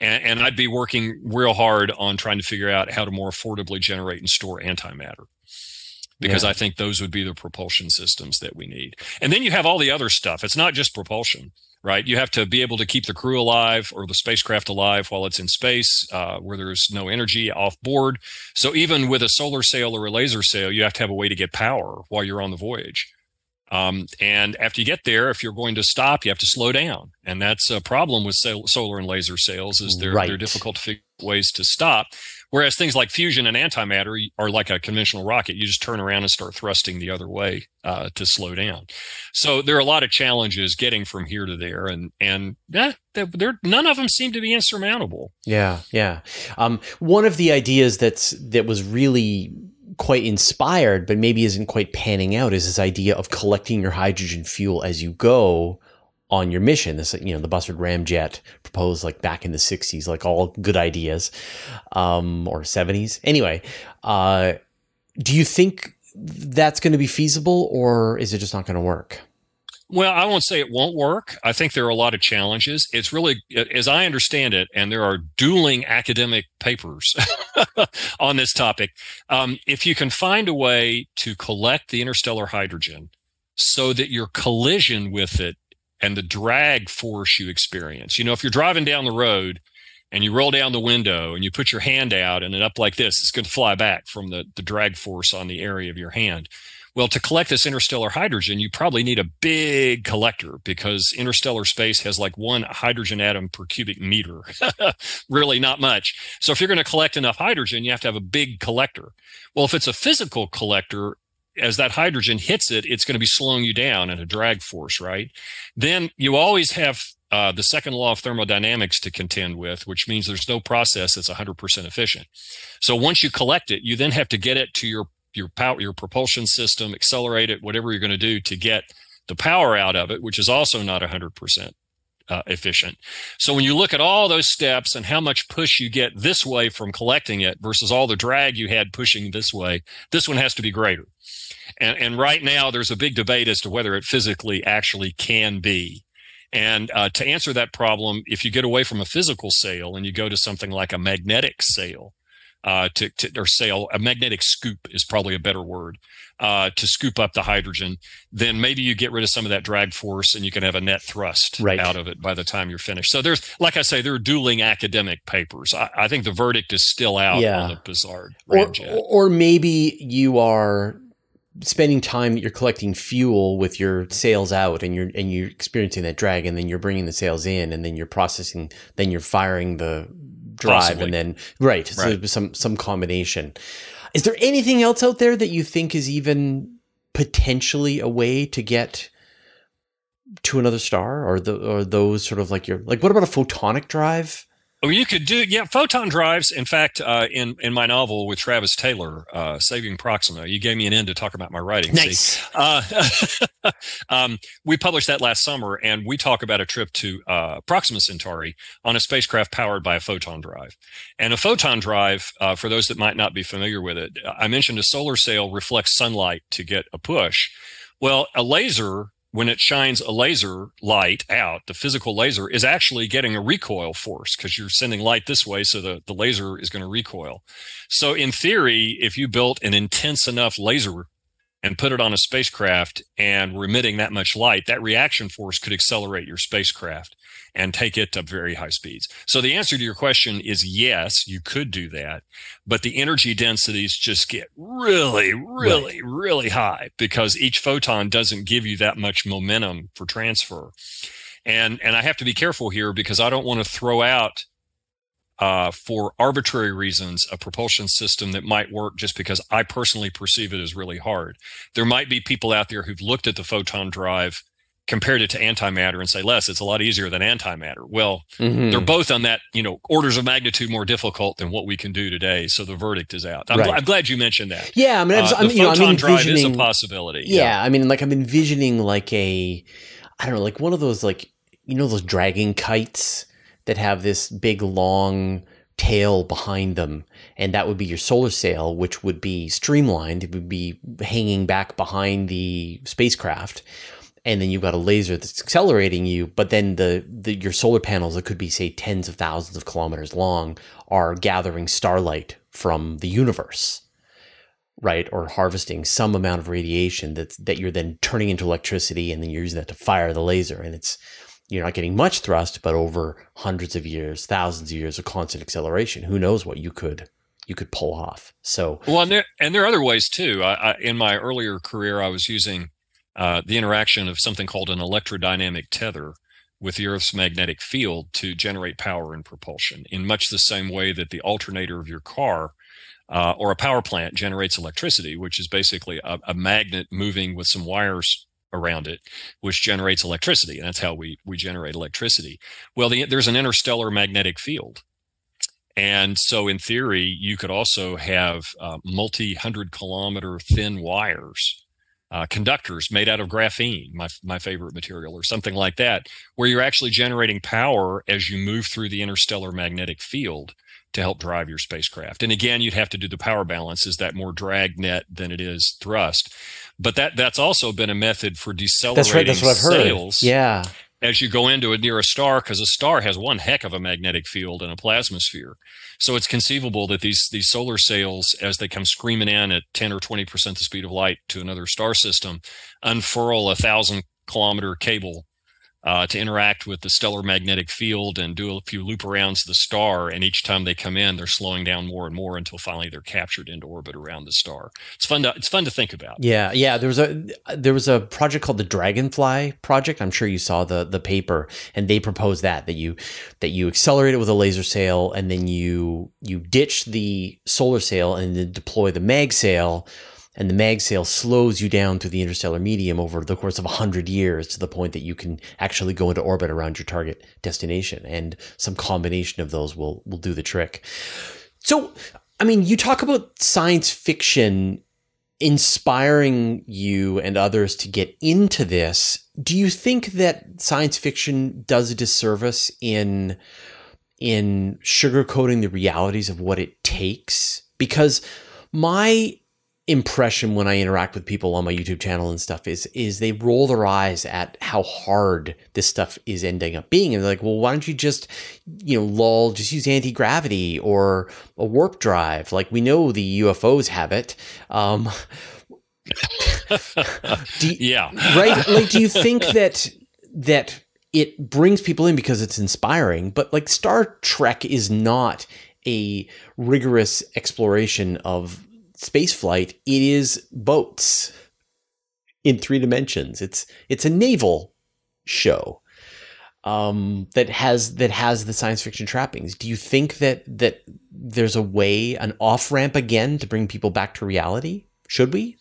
And, and I'd be working real hard on trying to figure out how to more affordably generate and store antimatter because yeah. I think those would be the propulsion systems that we need. And then you have all the other stuff. It's not just propulsion right? You have to be able to keep the crew alive or the spacecraft alive while it's in space, uh, where there's no energy off board. So even with a solar sail or a laser sail, you have to have a way to get power while you're on the voyage. Um, and after you get there, if you're going to stop, you have to slow down, and that's a problem with solar and laser sails. Is they're right. they're difficult to figure ways to stop. Whereas things like fusion and antimatter are like a conventional rocket. You just turn around and start thrusting the other way uh, to slow down. So there are a lot of challenges getting from here to there, and and none of them seem to be insurmountable. Yeah, yeah. Um, one of the ideas that's that was really quite inspired, but maybe isn't quite panning out, is this idea of collecting your hydrogen fuel as you go on your mission. This, you know, the Bussard Ramjet proposed like back in the 60s, like all good ideas, um, or 70s. Anyway, uh, do you think that's going to be feasible or is it just not going to work? Well, I won't say it won't work. I think there are a lot of challenges. It's really, as I understand it, and there are dueling academic papers on this topic. Um, if you can find a way to collect the interstellar hydrogen so that your collision with it and the drag force you experience. You know, if you're driving down the road and you roll down the window and you put your hand out and it up like this, it's going to fly back from the, the drag force on the area of your hand. Well, to collect this interstellar hydrogen, you probably need a big collector because interstellar space has like one hydrogen atom per cubic meter. really not much. So if you're going to collect enough hydrogen, you have to have a big collector. Well, if it's a physical collector, as that hydrogen hits it, it's going to be slowing you down in a drag force, right? Then you always have uh, the second law of thermodynamics to contend with, which means there's no process that's 100% efficient. So once you collect it, you then have to get it to your your power, your propulsion system, accelerate it, whatever you're going to do to get the power out of it, which is also not 100% uh, efficient. So when you look at all those steps and how much push you get this way from collecting it versus all the drag you had pushing this way, this one has to be greater. And, and right now, there's a big debate as to whether it physically actually can be. And uh, to answer that problem, if you get away from a physical sail and you go to something like a magnetic sail, uh, to, to, or sail, a magnetic scoop is probably a better word, uh, to scoop up the hydrogen, then maybe you get rid of some of that drag force and you can have a net thrust right. out of it by the time you're finished. So there's, like I say, there are dueling academic papers. I, I think the verdict is still out yeah. on the Bussard Ramjet. Or, or maybe you are spending time you're collecting fuel with your sails out and you're and you're experiencing that drag and then you're bringing the sails in and then you're processing then you're firing the drive Possibly. and then right, so some some combination. Is there anything else out there that you think is even potentially a way to get to another star? Or the or those sort of like your like what about a photonic drive Oh, you could do yeah. Photon drives. In fact, uh, in in my novel with Travis Taylor, uh, "Saving Proxima," you gave me an end to talk about my writing. Nice. Uh, um, we published that last summer, and we talk about a trip to uh, Proxima Centauri on a spacecraft powered by a photon drive. And a photon drive, uh, for those that might not be familiar with it, I mentioned a solar sail reflects sunlight to get a push. Well, a laser when it shines a laser light out, the physical laser is actually getting a recoil force because you're sending light this way. So the, the laser is going to recoil. So in theory, if you built an intense enough laser and put it on a spacecraft and were emitting that much light, that reaction force could accelerate your spacecraft and take it to very high speeds. So the answer to your question is yes, you could do that, but the energy densities just get really, really, right. really high because each photon doesn't give you that much momentum for transfer. And and I have to be careful here because I don't want to throw out uh, for arbitrary reasons a propulsion system that might work just because I personally perceive it as really hard. There might be people out there who've looked at the photon drive compared it to antimatter and say, Les it's a lot easier than antimatter. Well, mm-hmm. they're both on that, you know, orders of magnitude more difficult than what we can do today. So the verdict is out. I'm, right. gl- I'm glad you mentioned that. Yeah, I mean, uh, the you photon know, I'm drive is a possibility. Yeah, yeah, I mean, like I'm envisioning like a, I don't know, like one of those like you know those dragon kites that have this big long tail behind them and that would be your solar sail which would be streamlined it would be hanging back behind the spacecraft and then you've got a laser that's accelerating you but then the, the your solar panels that could be say tens of thousands of kilometers long are gathering starlight from the universe right? Or harvesting some amount of radiation that that you're then turning into electricity and then you're using that to fire the laser. And it's you're not getting much thrust but over hundreds of years thousands of years of constant acceleration. Who knows what you could you could pull off. So well and there and there are other ways too. I, I, in my earlier career i was using uh, the interaction of something called an electrodynamic tether with the Earth's magnetic field to generate power and propulsion in much the same way that the alternator of your car uh, or a power plant generates electricity, which is basically a, a, magnet moving with some wires around it, which generates electricity. And that's how we, we generate electricity. Well, the, there's an interstellar magnetic field. And so, in theory, you could also have uh, multi hundred kilometer thin wires uh, conductors made out of graphene, my, my favorite material, or something like that, where you're actually generating power as you move through the interstellar magnetic field to help drive your spacecraft. And again, you'd have to do the power balance. Is that more drag net than it is thrust? But that that's also been a method for decelerating that's right, that's what I've heard. sails. Yeah as you go into it near a star because a star has one heck of a magnetic field and a plasmasphere. So it's conceivable that these these solar sails, as they come screaming in at 10 or 20 percent the speed of light to another star system, unfurl a thousand kilometer cable uh, to interact with the stellar magnetic field and do a few loop arounds the star. And each time they come in, they're slowing down more and more until finally they're captured into orbit around the star. It's fun to it's fun to think about. Yeah, yeah. There was a there was a project called the Dragonfly project. I'm sure you saw the the paper, and they proposed that that you that you accelerate it with a laser sail, and then you you ditch the solar sail and then deploy the mag sail and the mag sail slows you down through the interstellar medium over the course of 100 years to the point that you can actually go into orbit around your target destination and some combination of those will will do the trick. So i mean you talk about science fiction inspiring you and others to get into this. Do you think that science fiction does a disservice in in sugarcoating the realities of what it takes? Because my impression when I interact with people on my YouTube channel and stuff is is they roll their eyes at how hard this stuff is ending up being and they're like, well, why don't you just you know lull, just use anti gravity or a warp drive? Like we know the UFOs have it. Um, you, yeah, right. Like, do you think that that it brings people in because it's inspiring? But like Star Trek is not a rigorous exploration of space flight, it is boats in three dimensions. It's it's a naval show um, that has that has the science fiction trappings. Do you think that that there's a way, an off ramp again, to bring people back to reality? Should we?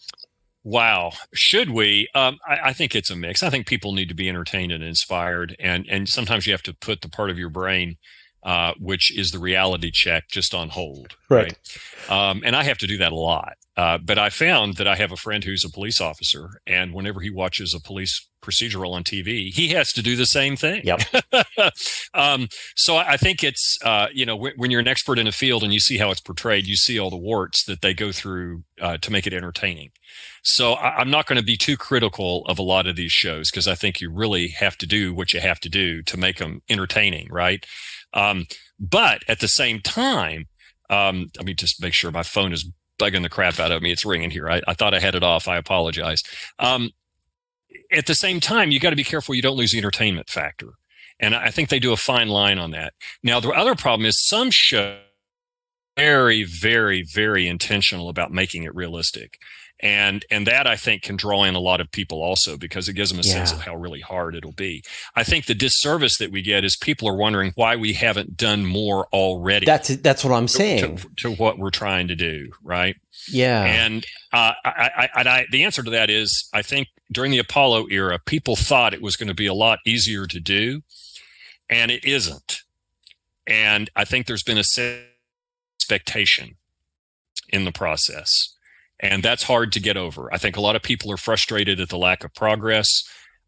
Wow, should we? Um, I, I, think it's a mix. I think people need to be entertained and inspired, and and sometimes you have to put the part of your brain uh, which is the reality check just on hold. Right. right? Um, and I have to do that a lot. Uh, but I found that I have a friend who's a police officer, and whenever he watches a police procedural on TV, he has to do the same thing. Yep. um, so I think it's, uh, you know, w- when you're an expert in a field and you see how it's portrayed, you see all the warts that they go through uh, to make it entertaining. So I- am not going to be too critical of a lot of these shows because I think you really have to do what you have to do to make them entertaining, right? Um, but at the same time, um, let me just make sure my phone is bugging the crap out of me. It's ringing here. I, I thought I had it off. I apologize. Um, at the same time, you got to be careful you don't lose the entertainment factor. And I think they do a fine line on that. Now, the other problem is some shows very, very, very intentional about making it realistic and and that I think can draw in a lot of people also because it gives them a yeah. sense of how really hard it'll be. I think the disservice that we get is people are wondering why we haven't done more already. That's that's what I'm saying to, to, what we're trying to do, right? Yeah, and uh, I, I, I, the answer to that is I think during the Apollo era, people thought it was going to be a lot easier to do, and it isn't. And I think there's been a expectation in the process and that's hard to get over. I think a lot of people are frustrated at the lack of progress.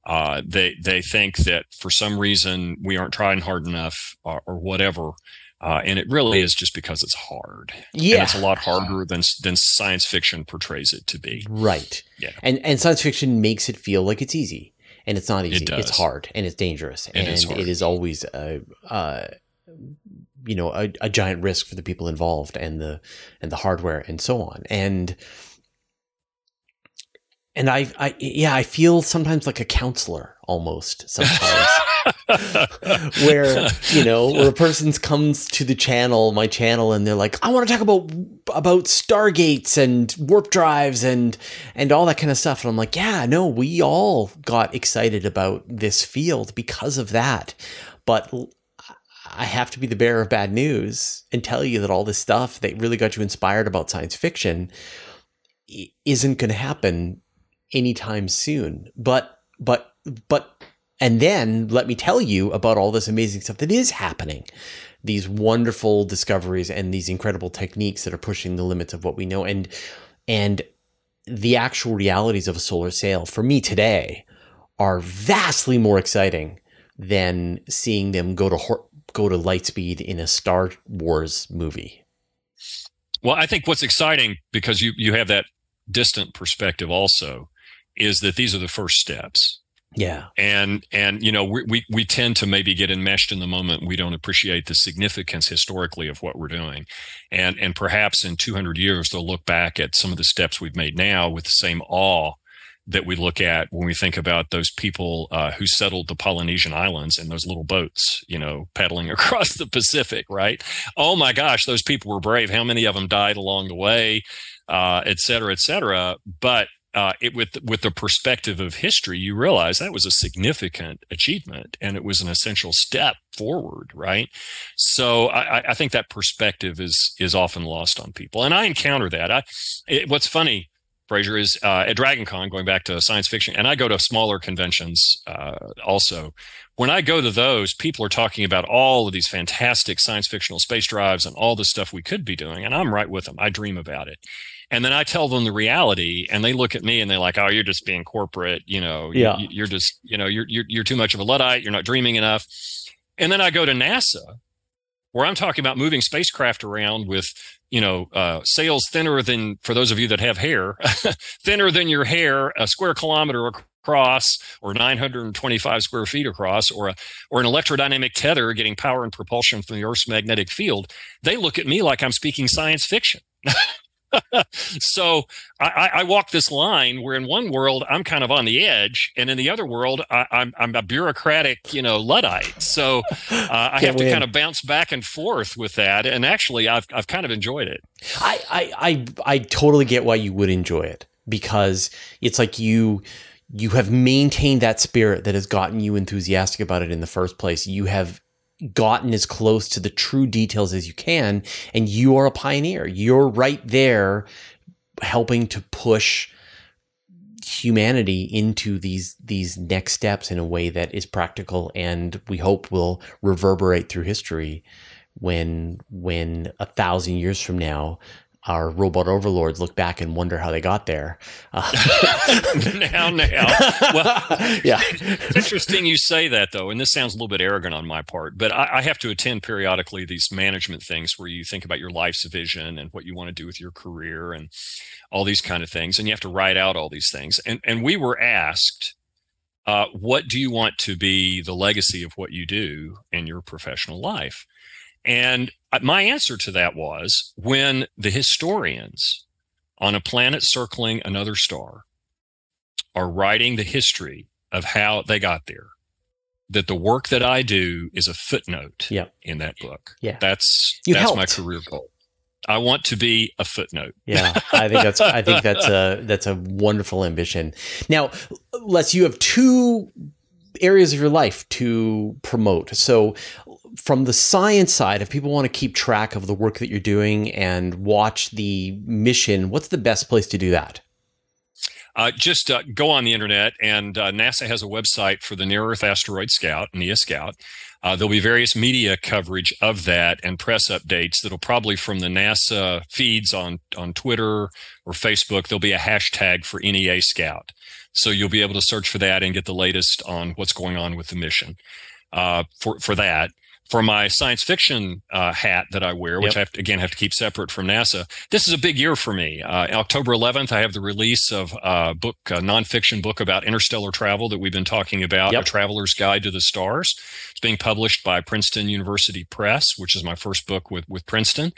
Uh, they they think that for some reason we aren't trying hard enough or, or whatever, uh, and it really is just because it's hard. Yeah, and it's a lot harder than than science fiction portrays it to be. Right. Yeah. And and science fiction makes it feel like it's easy, and it's not easy. It it's hard and it's dangerous, it and is it is always a. Uh, you know a, a giant risk for the people involved and the and the hardware and so on. And and I, I yeah i feel sometimes like a counselor almost sometimes. Where you know where a person comes to the channel my channel and they're like i want to talk about about stargates and warp drives and and all that kind of stuff. And i'm like yeah no we all got excited about this field because of that. But I have to be the bearer of bad news and tell you that all this stuff that really got you inspired about science fiction isn't going to happen anytime soon. But, but, but, and then let me tell you about all this amazing stuff that is happening. These wonderful discoveries and these incredible techniques that are pushing the limits of what we know. And, and the actual realities of a solar sail for me today are vastly more exciting than seeing them go to go to light speed in a Star Wars movie. Well, I think what's exciting because you you have that distant perspective also is that these are the first steps. Yeah. And and you know we, we we tend to maybe get enmeshed in the moment. We don't appreciate the significance historically of what we're doing. And and perhaps in 200 years they'll look back at some of the steps we've made now with the same awe that we look at when we think about those people uh, who settled the Polynesian islands in those little boats, you know, paddling across the Pacific, right? Oh my gosh, those people were brave. How many of them died along the way, uh, et cetera, et cetera. But uh, it, with with the perspective of history, you realize that was a significant achievement and it was an essential step forward, right? So I, I think that perspective is is often lost on people, and I encounter that. I, it, what's funny Fraser, is uh, at DragonCon, going back to science fiction, and I go to smaller conventions uh, also. When I go to those, people are talking about all of these fantastic science fictional space drives and all the stuff we could be doing, and I'm right with them. I dream about it. And then I tell them the reality, and they look at me and they're like, "Oh, you're just being corporate. You know, yeah. you, you're just, you know, you're, you're you're too much of a luddite. You're not dreaming enough." And then I go to NASA, where I'm talking about moving spacecraft around with you know, uh, sails thinner than, for those of you that have hair, thinner than your hair, a square kilometer across or 925 square feet across or a, or an electrodynamic tether getting power and propulsion from the earth's magnetic field they look at me like i'm speaking science fiction so I, I, walk this line where in one world I'm kind of on the edge, and in the other world I, am I'm, I'm a bureaucratic, you know, luddite. So uh, I have to kind of bounce back and forth with that, and actually I've I've kind of enjoyed it. I I I, I totally get why you would enjoy it because it's like you you have maintained that spirit that has gotten you enthusiastic about it in the first place. You have gotten as close to the true details as you can. And you are a pioneer. You're right there helping to push humanity into these these next steps in a way that is practical and we hope will reverberate through history when when a thousand years from now our robot overlords look back and wonder how they got there. Uh, now, now, well, yeah. It's interesting you say that though, and this sounds a little bit arrogant on my part, but I, I, have to attend periodically these management things where you think about your life's vision and what you want to do with your career and all these kind of things, and you have to write out all these things. And and we were asked. Uh, what do you want to be the legacy of what you do in your professional life? And my answer to that was when the historians on a planet circling another star are writing the history of how they got there, that the work that I do is a footnote yep. in that book. Yeah. That's you that's helped. my career goal. I want to be a footnote. yeah, I think that's I think that's a that's a wonderful ambition. Now, Les, you have two areas of your life to promote. So from the science side, if people want to keep track of the work that you're doing and watch the mission, what's the best place to do that? Uh, just uh, go on the internet, and uh, NASA has a website for the Near Earth Asteroid Scout, NEA Scout. Uh, there'll be various media coverage of that and press updates that'll probably from the NASA feeds on, on Twitter or Facebook. There'll be a hashtag for NEA Scout. So you'll be able to search for that and get the latest on what's going on with the mission. Uh, for for that, for my science fiction uh, hat that I wear, which yep. I have to, again have to keep separate from NASA. This is a big year for me. Uh, October 11th, I have the release of a book, a nonfiction book about interstellar travel that we've been talking about, yep. A Traveler's Guide to the Stars. Being published by Princeton University Press, which is my first book with with Princeton.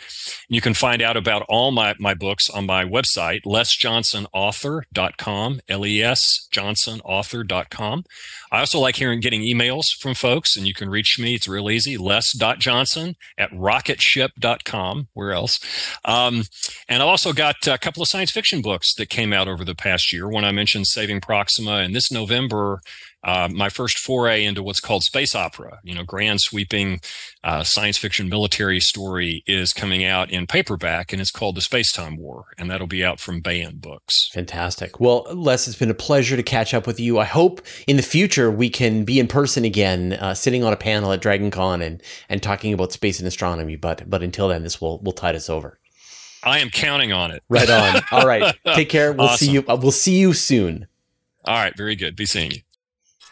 You can find out about all my my books on my website, lesjohnsonauthor.com, L E S johnsonauthor.com. I also like hearing getting emails from folks, and you can reach me. It's real easy les.johnson at rocketship.com. Where else? Um, and I've also got a couple of science fiction books that came out over the past year. One I mentioned, Saving Proxima, and this November, uh, my first foray into what's called space opera, you know, grand sweeping uh, science fiction military story is coming out in paperback and it's called The Space Time War. And that'll be out from Baen Books. Fantastic. Well, Les, it's been a pleasure to catch up with you. I hope in the future we can be in person again, uh, sitting on a panel at Dragon Con and, and talking about space and astronomy. But, but until then, this will, will tide us over. I am counting on it. Right on. All right. Take care. We'll awesome. see you. Uh, we'll see you soon. All right. Very good. Be seeing you.